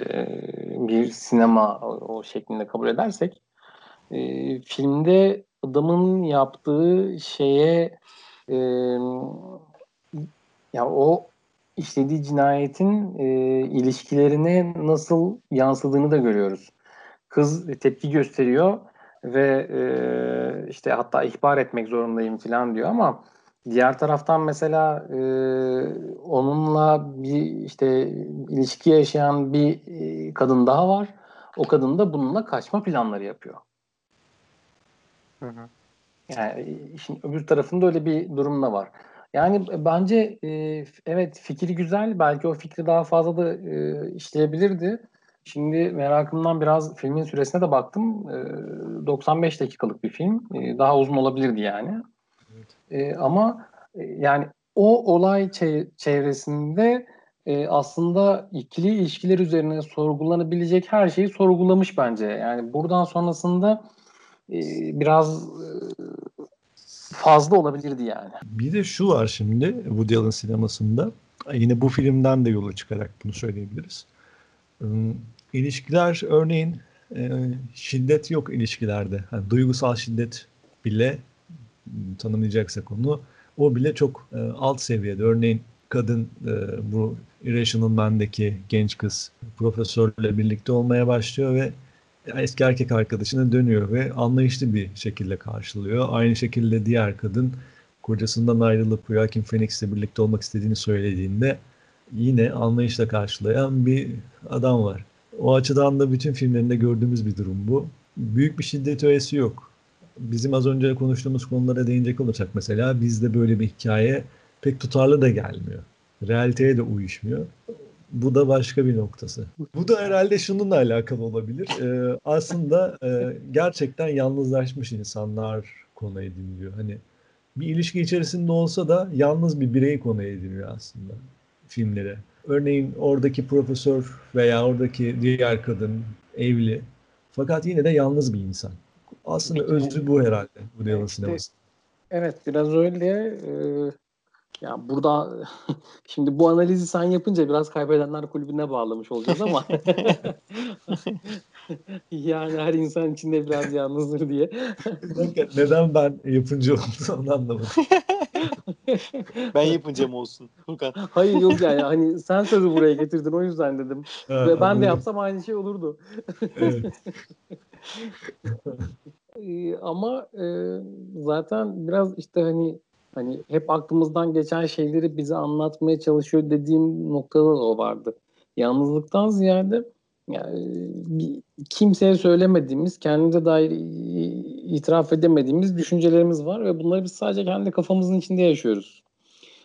Speaker 4: bir sinema o, o şeklinde kabul edersek e, filmde adamın yaptığı şeye e, ya o işlediği cinayetin e, ilişkilerine nasıl yansıdığını da görüyoruz. Kız tepki gösteriyor ve e, işte hatta ihbar etmek zorundayım falan diyor ama diğer taraftan mesela e, onunla bir işte ilişki yaşayan bir e, kadın daha var. O kadın da bununla kaçma planları yapıyor. Hı hı. Yani işin öbür tarafında öyle bir durum da var. Yani bence e, evet fikri güzel. Belki o fikri daha fazla da e, işleyebilirdi. Şimdi merakımdan biraz filmin süresine de baktım. E, 95 dakikalık bir film. E, daha uzun olabilirdi yani. Evet. E, ama e, yani o olay çevresinde e, aslında ikili ilişkiler üzerine sorgulanabilecek her şeyi sorgulamış bence. Yani buradan sonrasında e, biraz e, fazla olabilirdi yani.
Speaker 3: Bir de şu var şimdi Woody Allen sinemasında. Yine bu filmden de yola çıkarak bunu söyleyebiliriz. İlişkiler örneğin şiddet yok ilişkilerde. Yani duygusal şiddet bile tanımlayacaksak onu o bile çok alt seviyede. Örneğin kadın bu Irrational Man'deki genç kız profesörle birlikte olmaya başlıyor ve eski erkek arkadaşına dönüyor ve anlayışlı bir şekilde karşılıyor. Aynı şekilde diğer kadın kocasından ayrılıp Joaquin Phoenix'le birlikte olmak istediğini söylediğinde yine anlayışla karşılayan bir adam var. O açıdan da bütün filmlerinde gördüğümüz bir durum bu. Büyük bir şiddet öğesi yok. Bizim az önce konuştuğumuz konulara değinecek olursak mesela bizde böyle bir hikaye pek tutarlı da gelmiyor. Realiteye de uyuşmuyor. Bu da başka bir noktası. Bu da herhalde şununla alakalı olabilir. Ee, aslında e, gerçekten yalnızlaşmış insanlar konu ediniliyor. Hani bir ilişki içerisinde olsa da yalnız bir birey konu ediniyor aslında filmlere. Örneğin oradaki profesör veya oradaki diğer kadın evli. Fakat yine de yalnız bir insan. Aslında özü bu herhalde bu Dylan sineması.
Speaker 4: Evet biraz öyle. Ee, ya burada şimdi bu analizi sen yapınca biraz kaybedenler kulübüne bağlamış olacağız ama yani her insan içinde biraz yalnızdır diye.
Speaker 3: Neden ben yapınca oldu onu anlamadım.
Speaker 2: ben yapınca mı olsun Furkan?
Speaker 4: Hayır yok yani hani sen sözü buraya getirdin o yüzden dedim. Ha, Ve ben de yapsam aynı şey olurdu. Evet. ama e, zaten biraz işte hani hani hep aklımızdan geçen şeyleri bize anlatmaya çalışıyor dediğim noktada da o vardı. Yalnızlıktan ziyade yani kimseye söylemediğimiz, kendimize dair itiraf edemediğimiz düşüncelerimiz var ve bunları biz sadece kendi kafamızın içinde yaşıyoruz.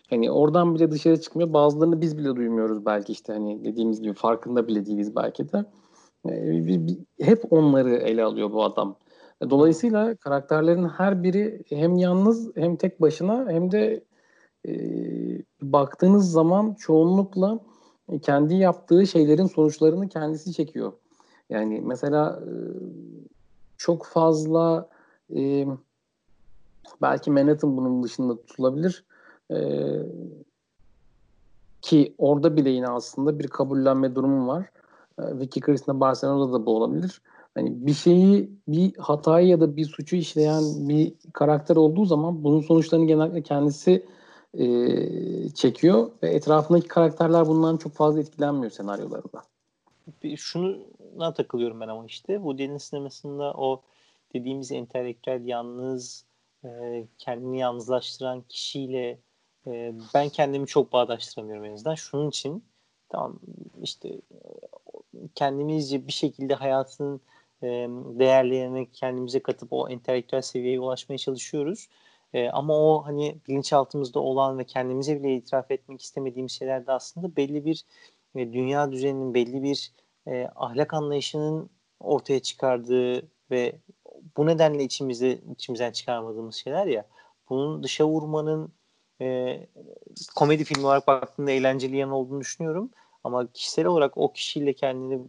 Speaker 4: Hani oradan bile dışarı çıkmıyor. Bazılarını biz bile duymuyoruz belki işte hani dediğimiz gibi farkında bile değiliz belki de. Hep onları ele alıyor bu adam. Dolayısıyla karakterlerin her biri hem yalnız hem tek başına hem de e, baktığınız zaman çoğunlukla kendi yaptığı şeylerin sonuçlarını kendisi çekiyor. Yani mesela e, çok fazla e, belki Manhattan bunun dışında tutulabilir. E, ki orada bile yine aslında bir kabullenme durumu var. E, Vicky Cristina Barcelona'da da bu olabilir hani bir şeyi bir hatayı ya da bir suçu işleyen bir karakter olduğu zaman bunun sonuçlarını genellikle kendisi e, çekiyor ve etrafındaki karakterler bundan çok fazla etkilenmiyor senaryolarında.
Speaker 2: Bir şuna takılıyorum ben ama işte bu Allen sinemasında o dediğimiz entelektüel yalnız e, kendini yalnızlaştıran kişiyle e, ben kendimi çok bağdaştıramıyorum en azından. Şunun için tamam işte kendimizce bir şekilde hayatın değerlerini kendimize katıp o entelektüel seviyeye ulaşmaya çalışıyoruz. E, ama o hani bilinçaltımızda olan ve kendimize bile itiraf etmek istemediğimiz şeyler de aslında belli bir e, dünya düzeninin belli bir e, ahlak anlayışının ortaya çıkardığı ve bu nedenle içimizde içimizden çıkarmadığımız şeyler ya. Bunun dışa vurmanın e, komedi filmi olarak baktığında eğlenceli yan olduğunu düşünüyorum. Ama kişisel olarak o kişiyle kendini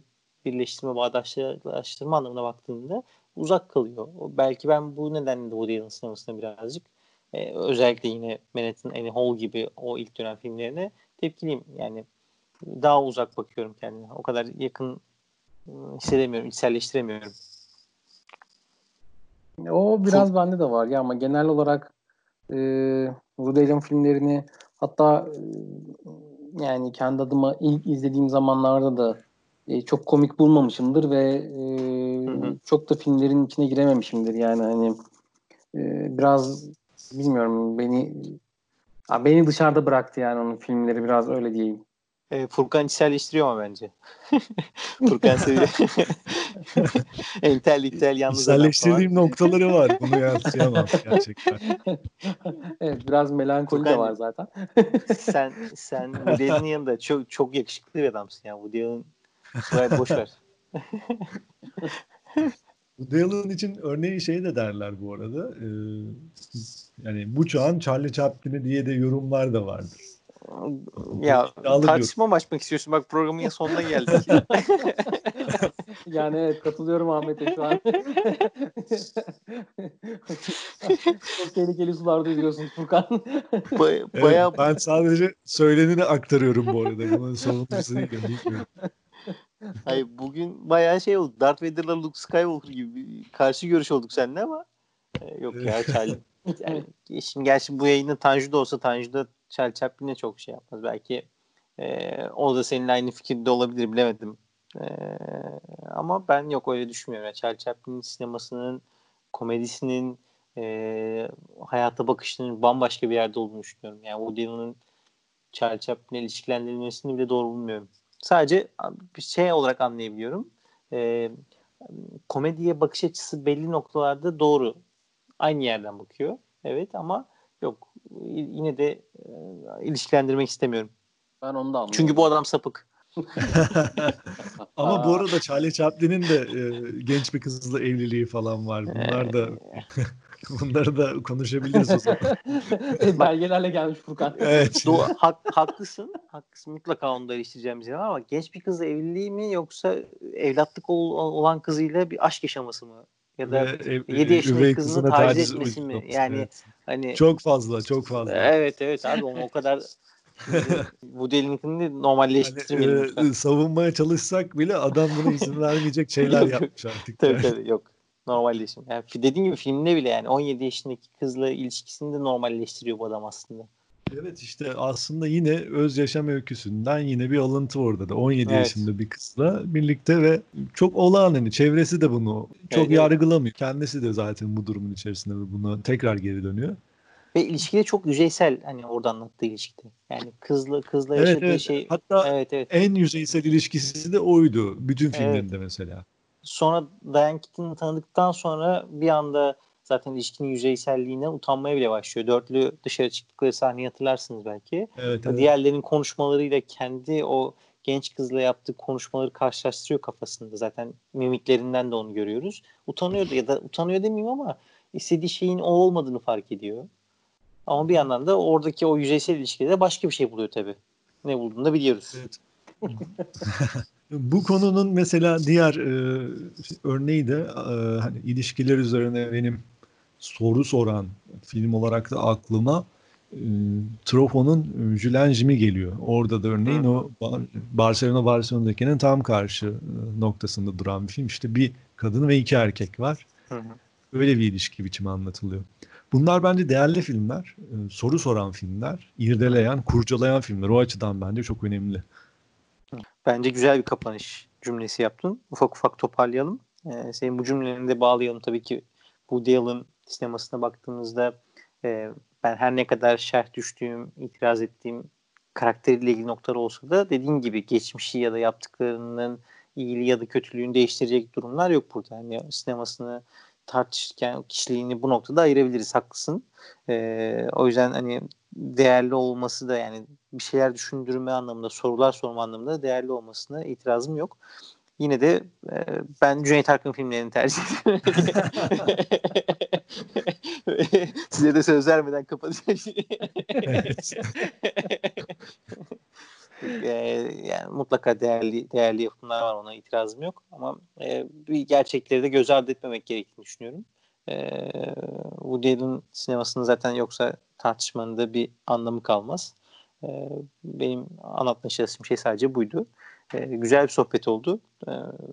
Speaker 2: birleştirme, bağdaştırma anlamına baktığında uzak kalıyor. Belki ben bu nedenle de Woody Allen sinemasına birazcık e, özellikle yine Manhattan Annie Hall gibi o ilk dönem filmlerine tepkiliyim. Yani daha uzak bakıyorum kendime. O kadar yakın ıı, hissedemiyorum, içselleştiremiyorum.
Speaker 4: O biraz Çok... bende de var ya ama genel olarak e, Woody Allen filmlerini hatta e, yani kendi adıma ilk izlediğim zamanlarda da e, çok komik bulmamışımdır ve e, hı hı. çok da filmlerin içine girememişimdir yani hani e, biraz bilmiyorum beni a, beni dışarıda bıraktı yani onun filmleri biraz öyle diyeyim.
Speaker 2: E, Furkan içselleştiriyor ama bence. Furkan seviyor. entel entel yalnız
Speaker 3: İçselleştirdiğim noktaları var. Bunu yansıyamam gerçekten.
Speaker 4: evet biraz melankoli Furkan, de var zaten.
Speaker 2: sen sen Woody Allen'ın yanında çok çok yakışıklı bir adamsın ya. Woody Allen boş ver.
Speaker 3: Woody Allen için örneği şey de derler bu arada. Ee, yani bu çağın Charlie Chaplin'i diye de yorumlar da vardır.
Speaker 2: Ya tartışma mı açmak istiyorsun? Bak programın sonuna geldik.
Speaker 4: yani evet katılıyorum Ahmet'e şu an. Çok tehlikeli sularda yüzüyorsun Furkan.
Speaker 3: Ba- baya... Evet, ben sadece söyleneni aktarıyorum bu arada. Bunun sorumlusu değilim.
Speaker 2: Hayır bugün bayağı şey oldu. Darth Vader'la Luke Skywalker gibi bir karşı görüş olduk seninle ama e, yok ya Charlie. Yani, şimdi gerçi bu yayında Tanju da olsa Tanju da Charlie Chaplin'e çok şey yapmaz. Belki e, o da seninle aynı fikirde olabilir bilemedim. E, ama ben yok öyle düşünmüyorum. Yani Charlie Chaplin'in sinemasının, komedisinin, e, hayata bakışının bambaşka bir yerde olduğunu düşünüyorum. Yani Woody Allen'ın Charlie ilişkilendirilmesini bile doğru bulmuyorum. Sadece bir şey olarak anlayabiliyorum. E, komediye bakış açısı belli noktalarda doğru. Aynı yerden bakıyor. Evet ama yok yine de e, ilişkilendirmek istemiyorum.
Speaker 4: Ben onu da anlıyorum.
Speaker 2: Çünkü bu adam sapık.
Speaker 3: Ama bu arada Charlie Chaplin'in de e, genç bir kızla evliliği falan var. Bunlar da bunları da konuşabiliriz o zaman.
Speaker 4: Belgelerle gelmiş Furkan.
Speaker 3: Evet.
Speaker 2: Doğru, hak, haklısın. Haklısın. Mutlaka onu da eleştireceğimiz yer ama genç bir kızla evliliği mi yoksa evlatlık ol, olan kızıyla bir aşk yaşaması mı? Ya da ev, 7 yaşındaki kızını taciz etmesi mi? Yani evet. hani
Speaker 3: çok fazla, çok fazla.
Speaker 2: Evet evet abi o kadar bu delininkini normalleştirmeyelim.
Speaker 3: Hani, e, savunmaya çalışsak bile adam buna izin vermeyecek şeyler yapmış artık.
Speaker 2: tabii yani. tabii yok. Normalleşim. Yani dediğim gibi filmde bile yani 17 yaşındaki kızla ilişkisini de normalleştiriyor bu adam aslında.
Speaker 3: Evet işte aslında yine öz yaşam öyküsünden yine bir alıntı orada da 17 evet. yaşında bir kızla birlikte ve çok olağan hani çevresi de bunu çok evet, yargılamıyor. Evet. Kendisi de zaten bu durumun içerisinde ve buna tekrar geri dönüyor.
Speaker 2: Ve ilişkide çok yüzeysel hani orada anlattığı ilişkide. Yani kızla kızla evet, yaşadığı
Speaker 3: evet.
Speaker 2: şey.
Speaker 3: Hatta evet, evet. en yüzeysel ilişkisi de oydu bütün filmlerinde evet. mesela.
Speaker 2: Sonra Diane Keaton'ı tanıdıktan sonra bir anda zaten ilişkinin yüzeyselliğine utanmaya bile başlıyor. Dörtlü dışarı çıktıkları sahneyi hatırlarsınız belki.
Speaker 3: Evet, evet.
Speaker 2: Diğerlerinin konuşmalarıyla kendi o genç kızla yaptığı konuşmaları karşılaştırıyor kafasında. Zaten mimiklerinden de onu görüyoruz. Utanıyor ya da utanıyor demeyeyim ama istediği şeyin o olmadığını fark ediyor. Ama bir yandan da oradaki o yüzeysel ilişkide başka bir şey buluyor tabii. Ne bulduğunu da biliyoruz. Evet.
Speaker 3: Bu konunun mesela diğer e, örneği de e, hani ilişkiler üzerine benim soru soran film olarak da aklıma e, Truffaut'un Julen Jim'i geliyor. Orada da örneğin o Barcelona Barcelona'dakinin tam karşı e, noktasında duran bir film. İşte bir kadın ve iki erkek var. Öyle bir ilişki biçimi anlatılıyor. Bunlar bence değerli filmler, e, soru soran filmler, irdeleyen, kurcalayan filmler. O açıdan bence çok önemli.
Speaker 2: Bence güzel bir kapanış cümlesi yaptın. Ufak ufak toparlayalım. Ee, senin bu cümlelerini de bağlayalım. Tabii ki bu Allen sinemasına baktığımızda e, ben her ne kadar şerh düştüğüm, itiraz ettiğim karakteriyle ilgili noktalar olsa da dediğin gibi geçmişi ya da yaptıklarının iyiliği ya da kötülüğünü değiştirecek durumlar yok burada. Yani sinemasını tartışırken kişiliğini bu noktada ayırabiliriz. Haklısın. Ee, o yüzden hani değerli olması da yani bir şeyler düşündürme anlamında, sorular sorma anlamında değerli olmasına itirazım yok. Yine de e, ben Cüneyt Arkın filmlerini tercih ediyorum. Size de söz vermeden kapatacağım. e, yani mutlaka değerli değerli yapımlar var ona itirazım yok ama e, bir gerçekleri de göz ardı etmemek gerektiğini düşünüyorum. E, Woody Allen sinemasının zaten yoksa tartışmanın da bir anlamı kalmaz. E, benim anlatmaya çalıştığım şey sadece buydu. E, güzel bir sohbet oldu. E,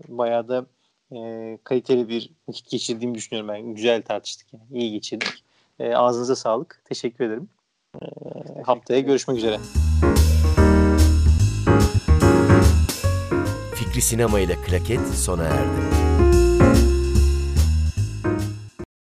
Speaker 2: bayağı da e, kaliteli bir vakit geçirdiğimi düşünüyorum ben. Güzel tartıştık yani. İyi geçirdik. E, ağzınıza sağlık. Teşekkür ederim. E, haftaya görüşmek üzere.
Speaker 1: Fikri Sinema ile Klaket sona erdi.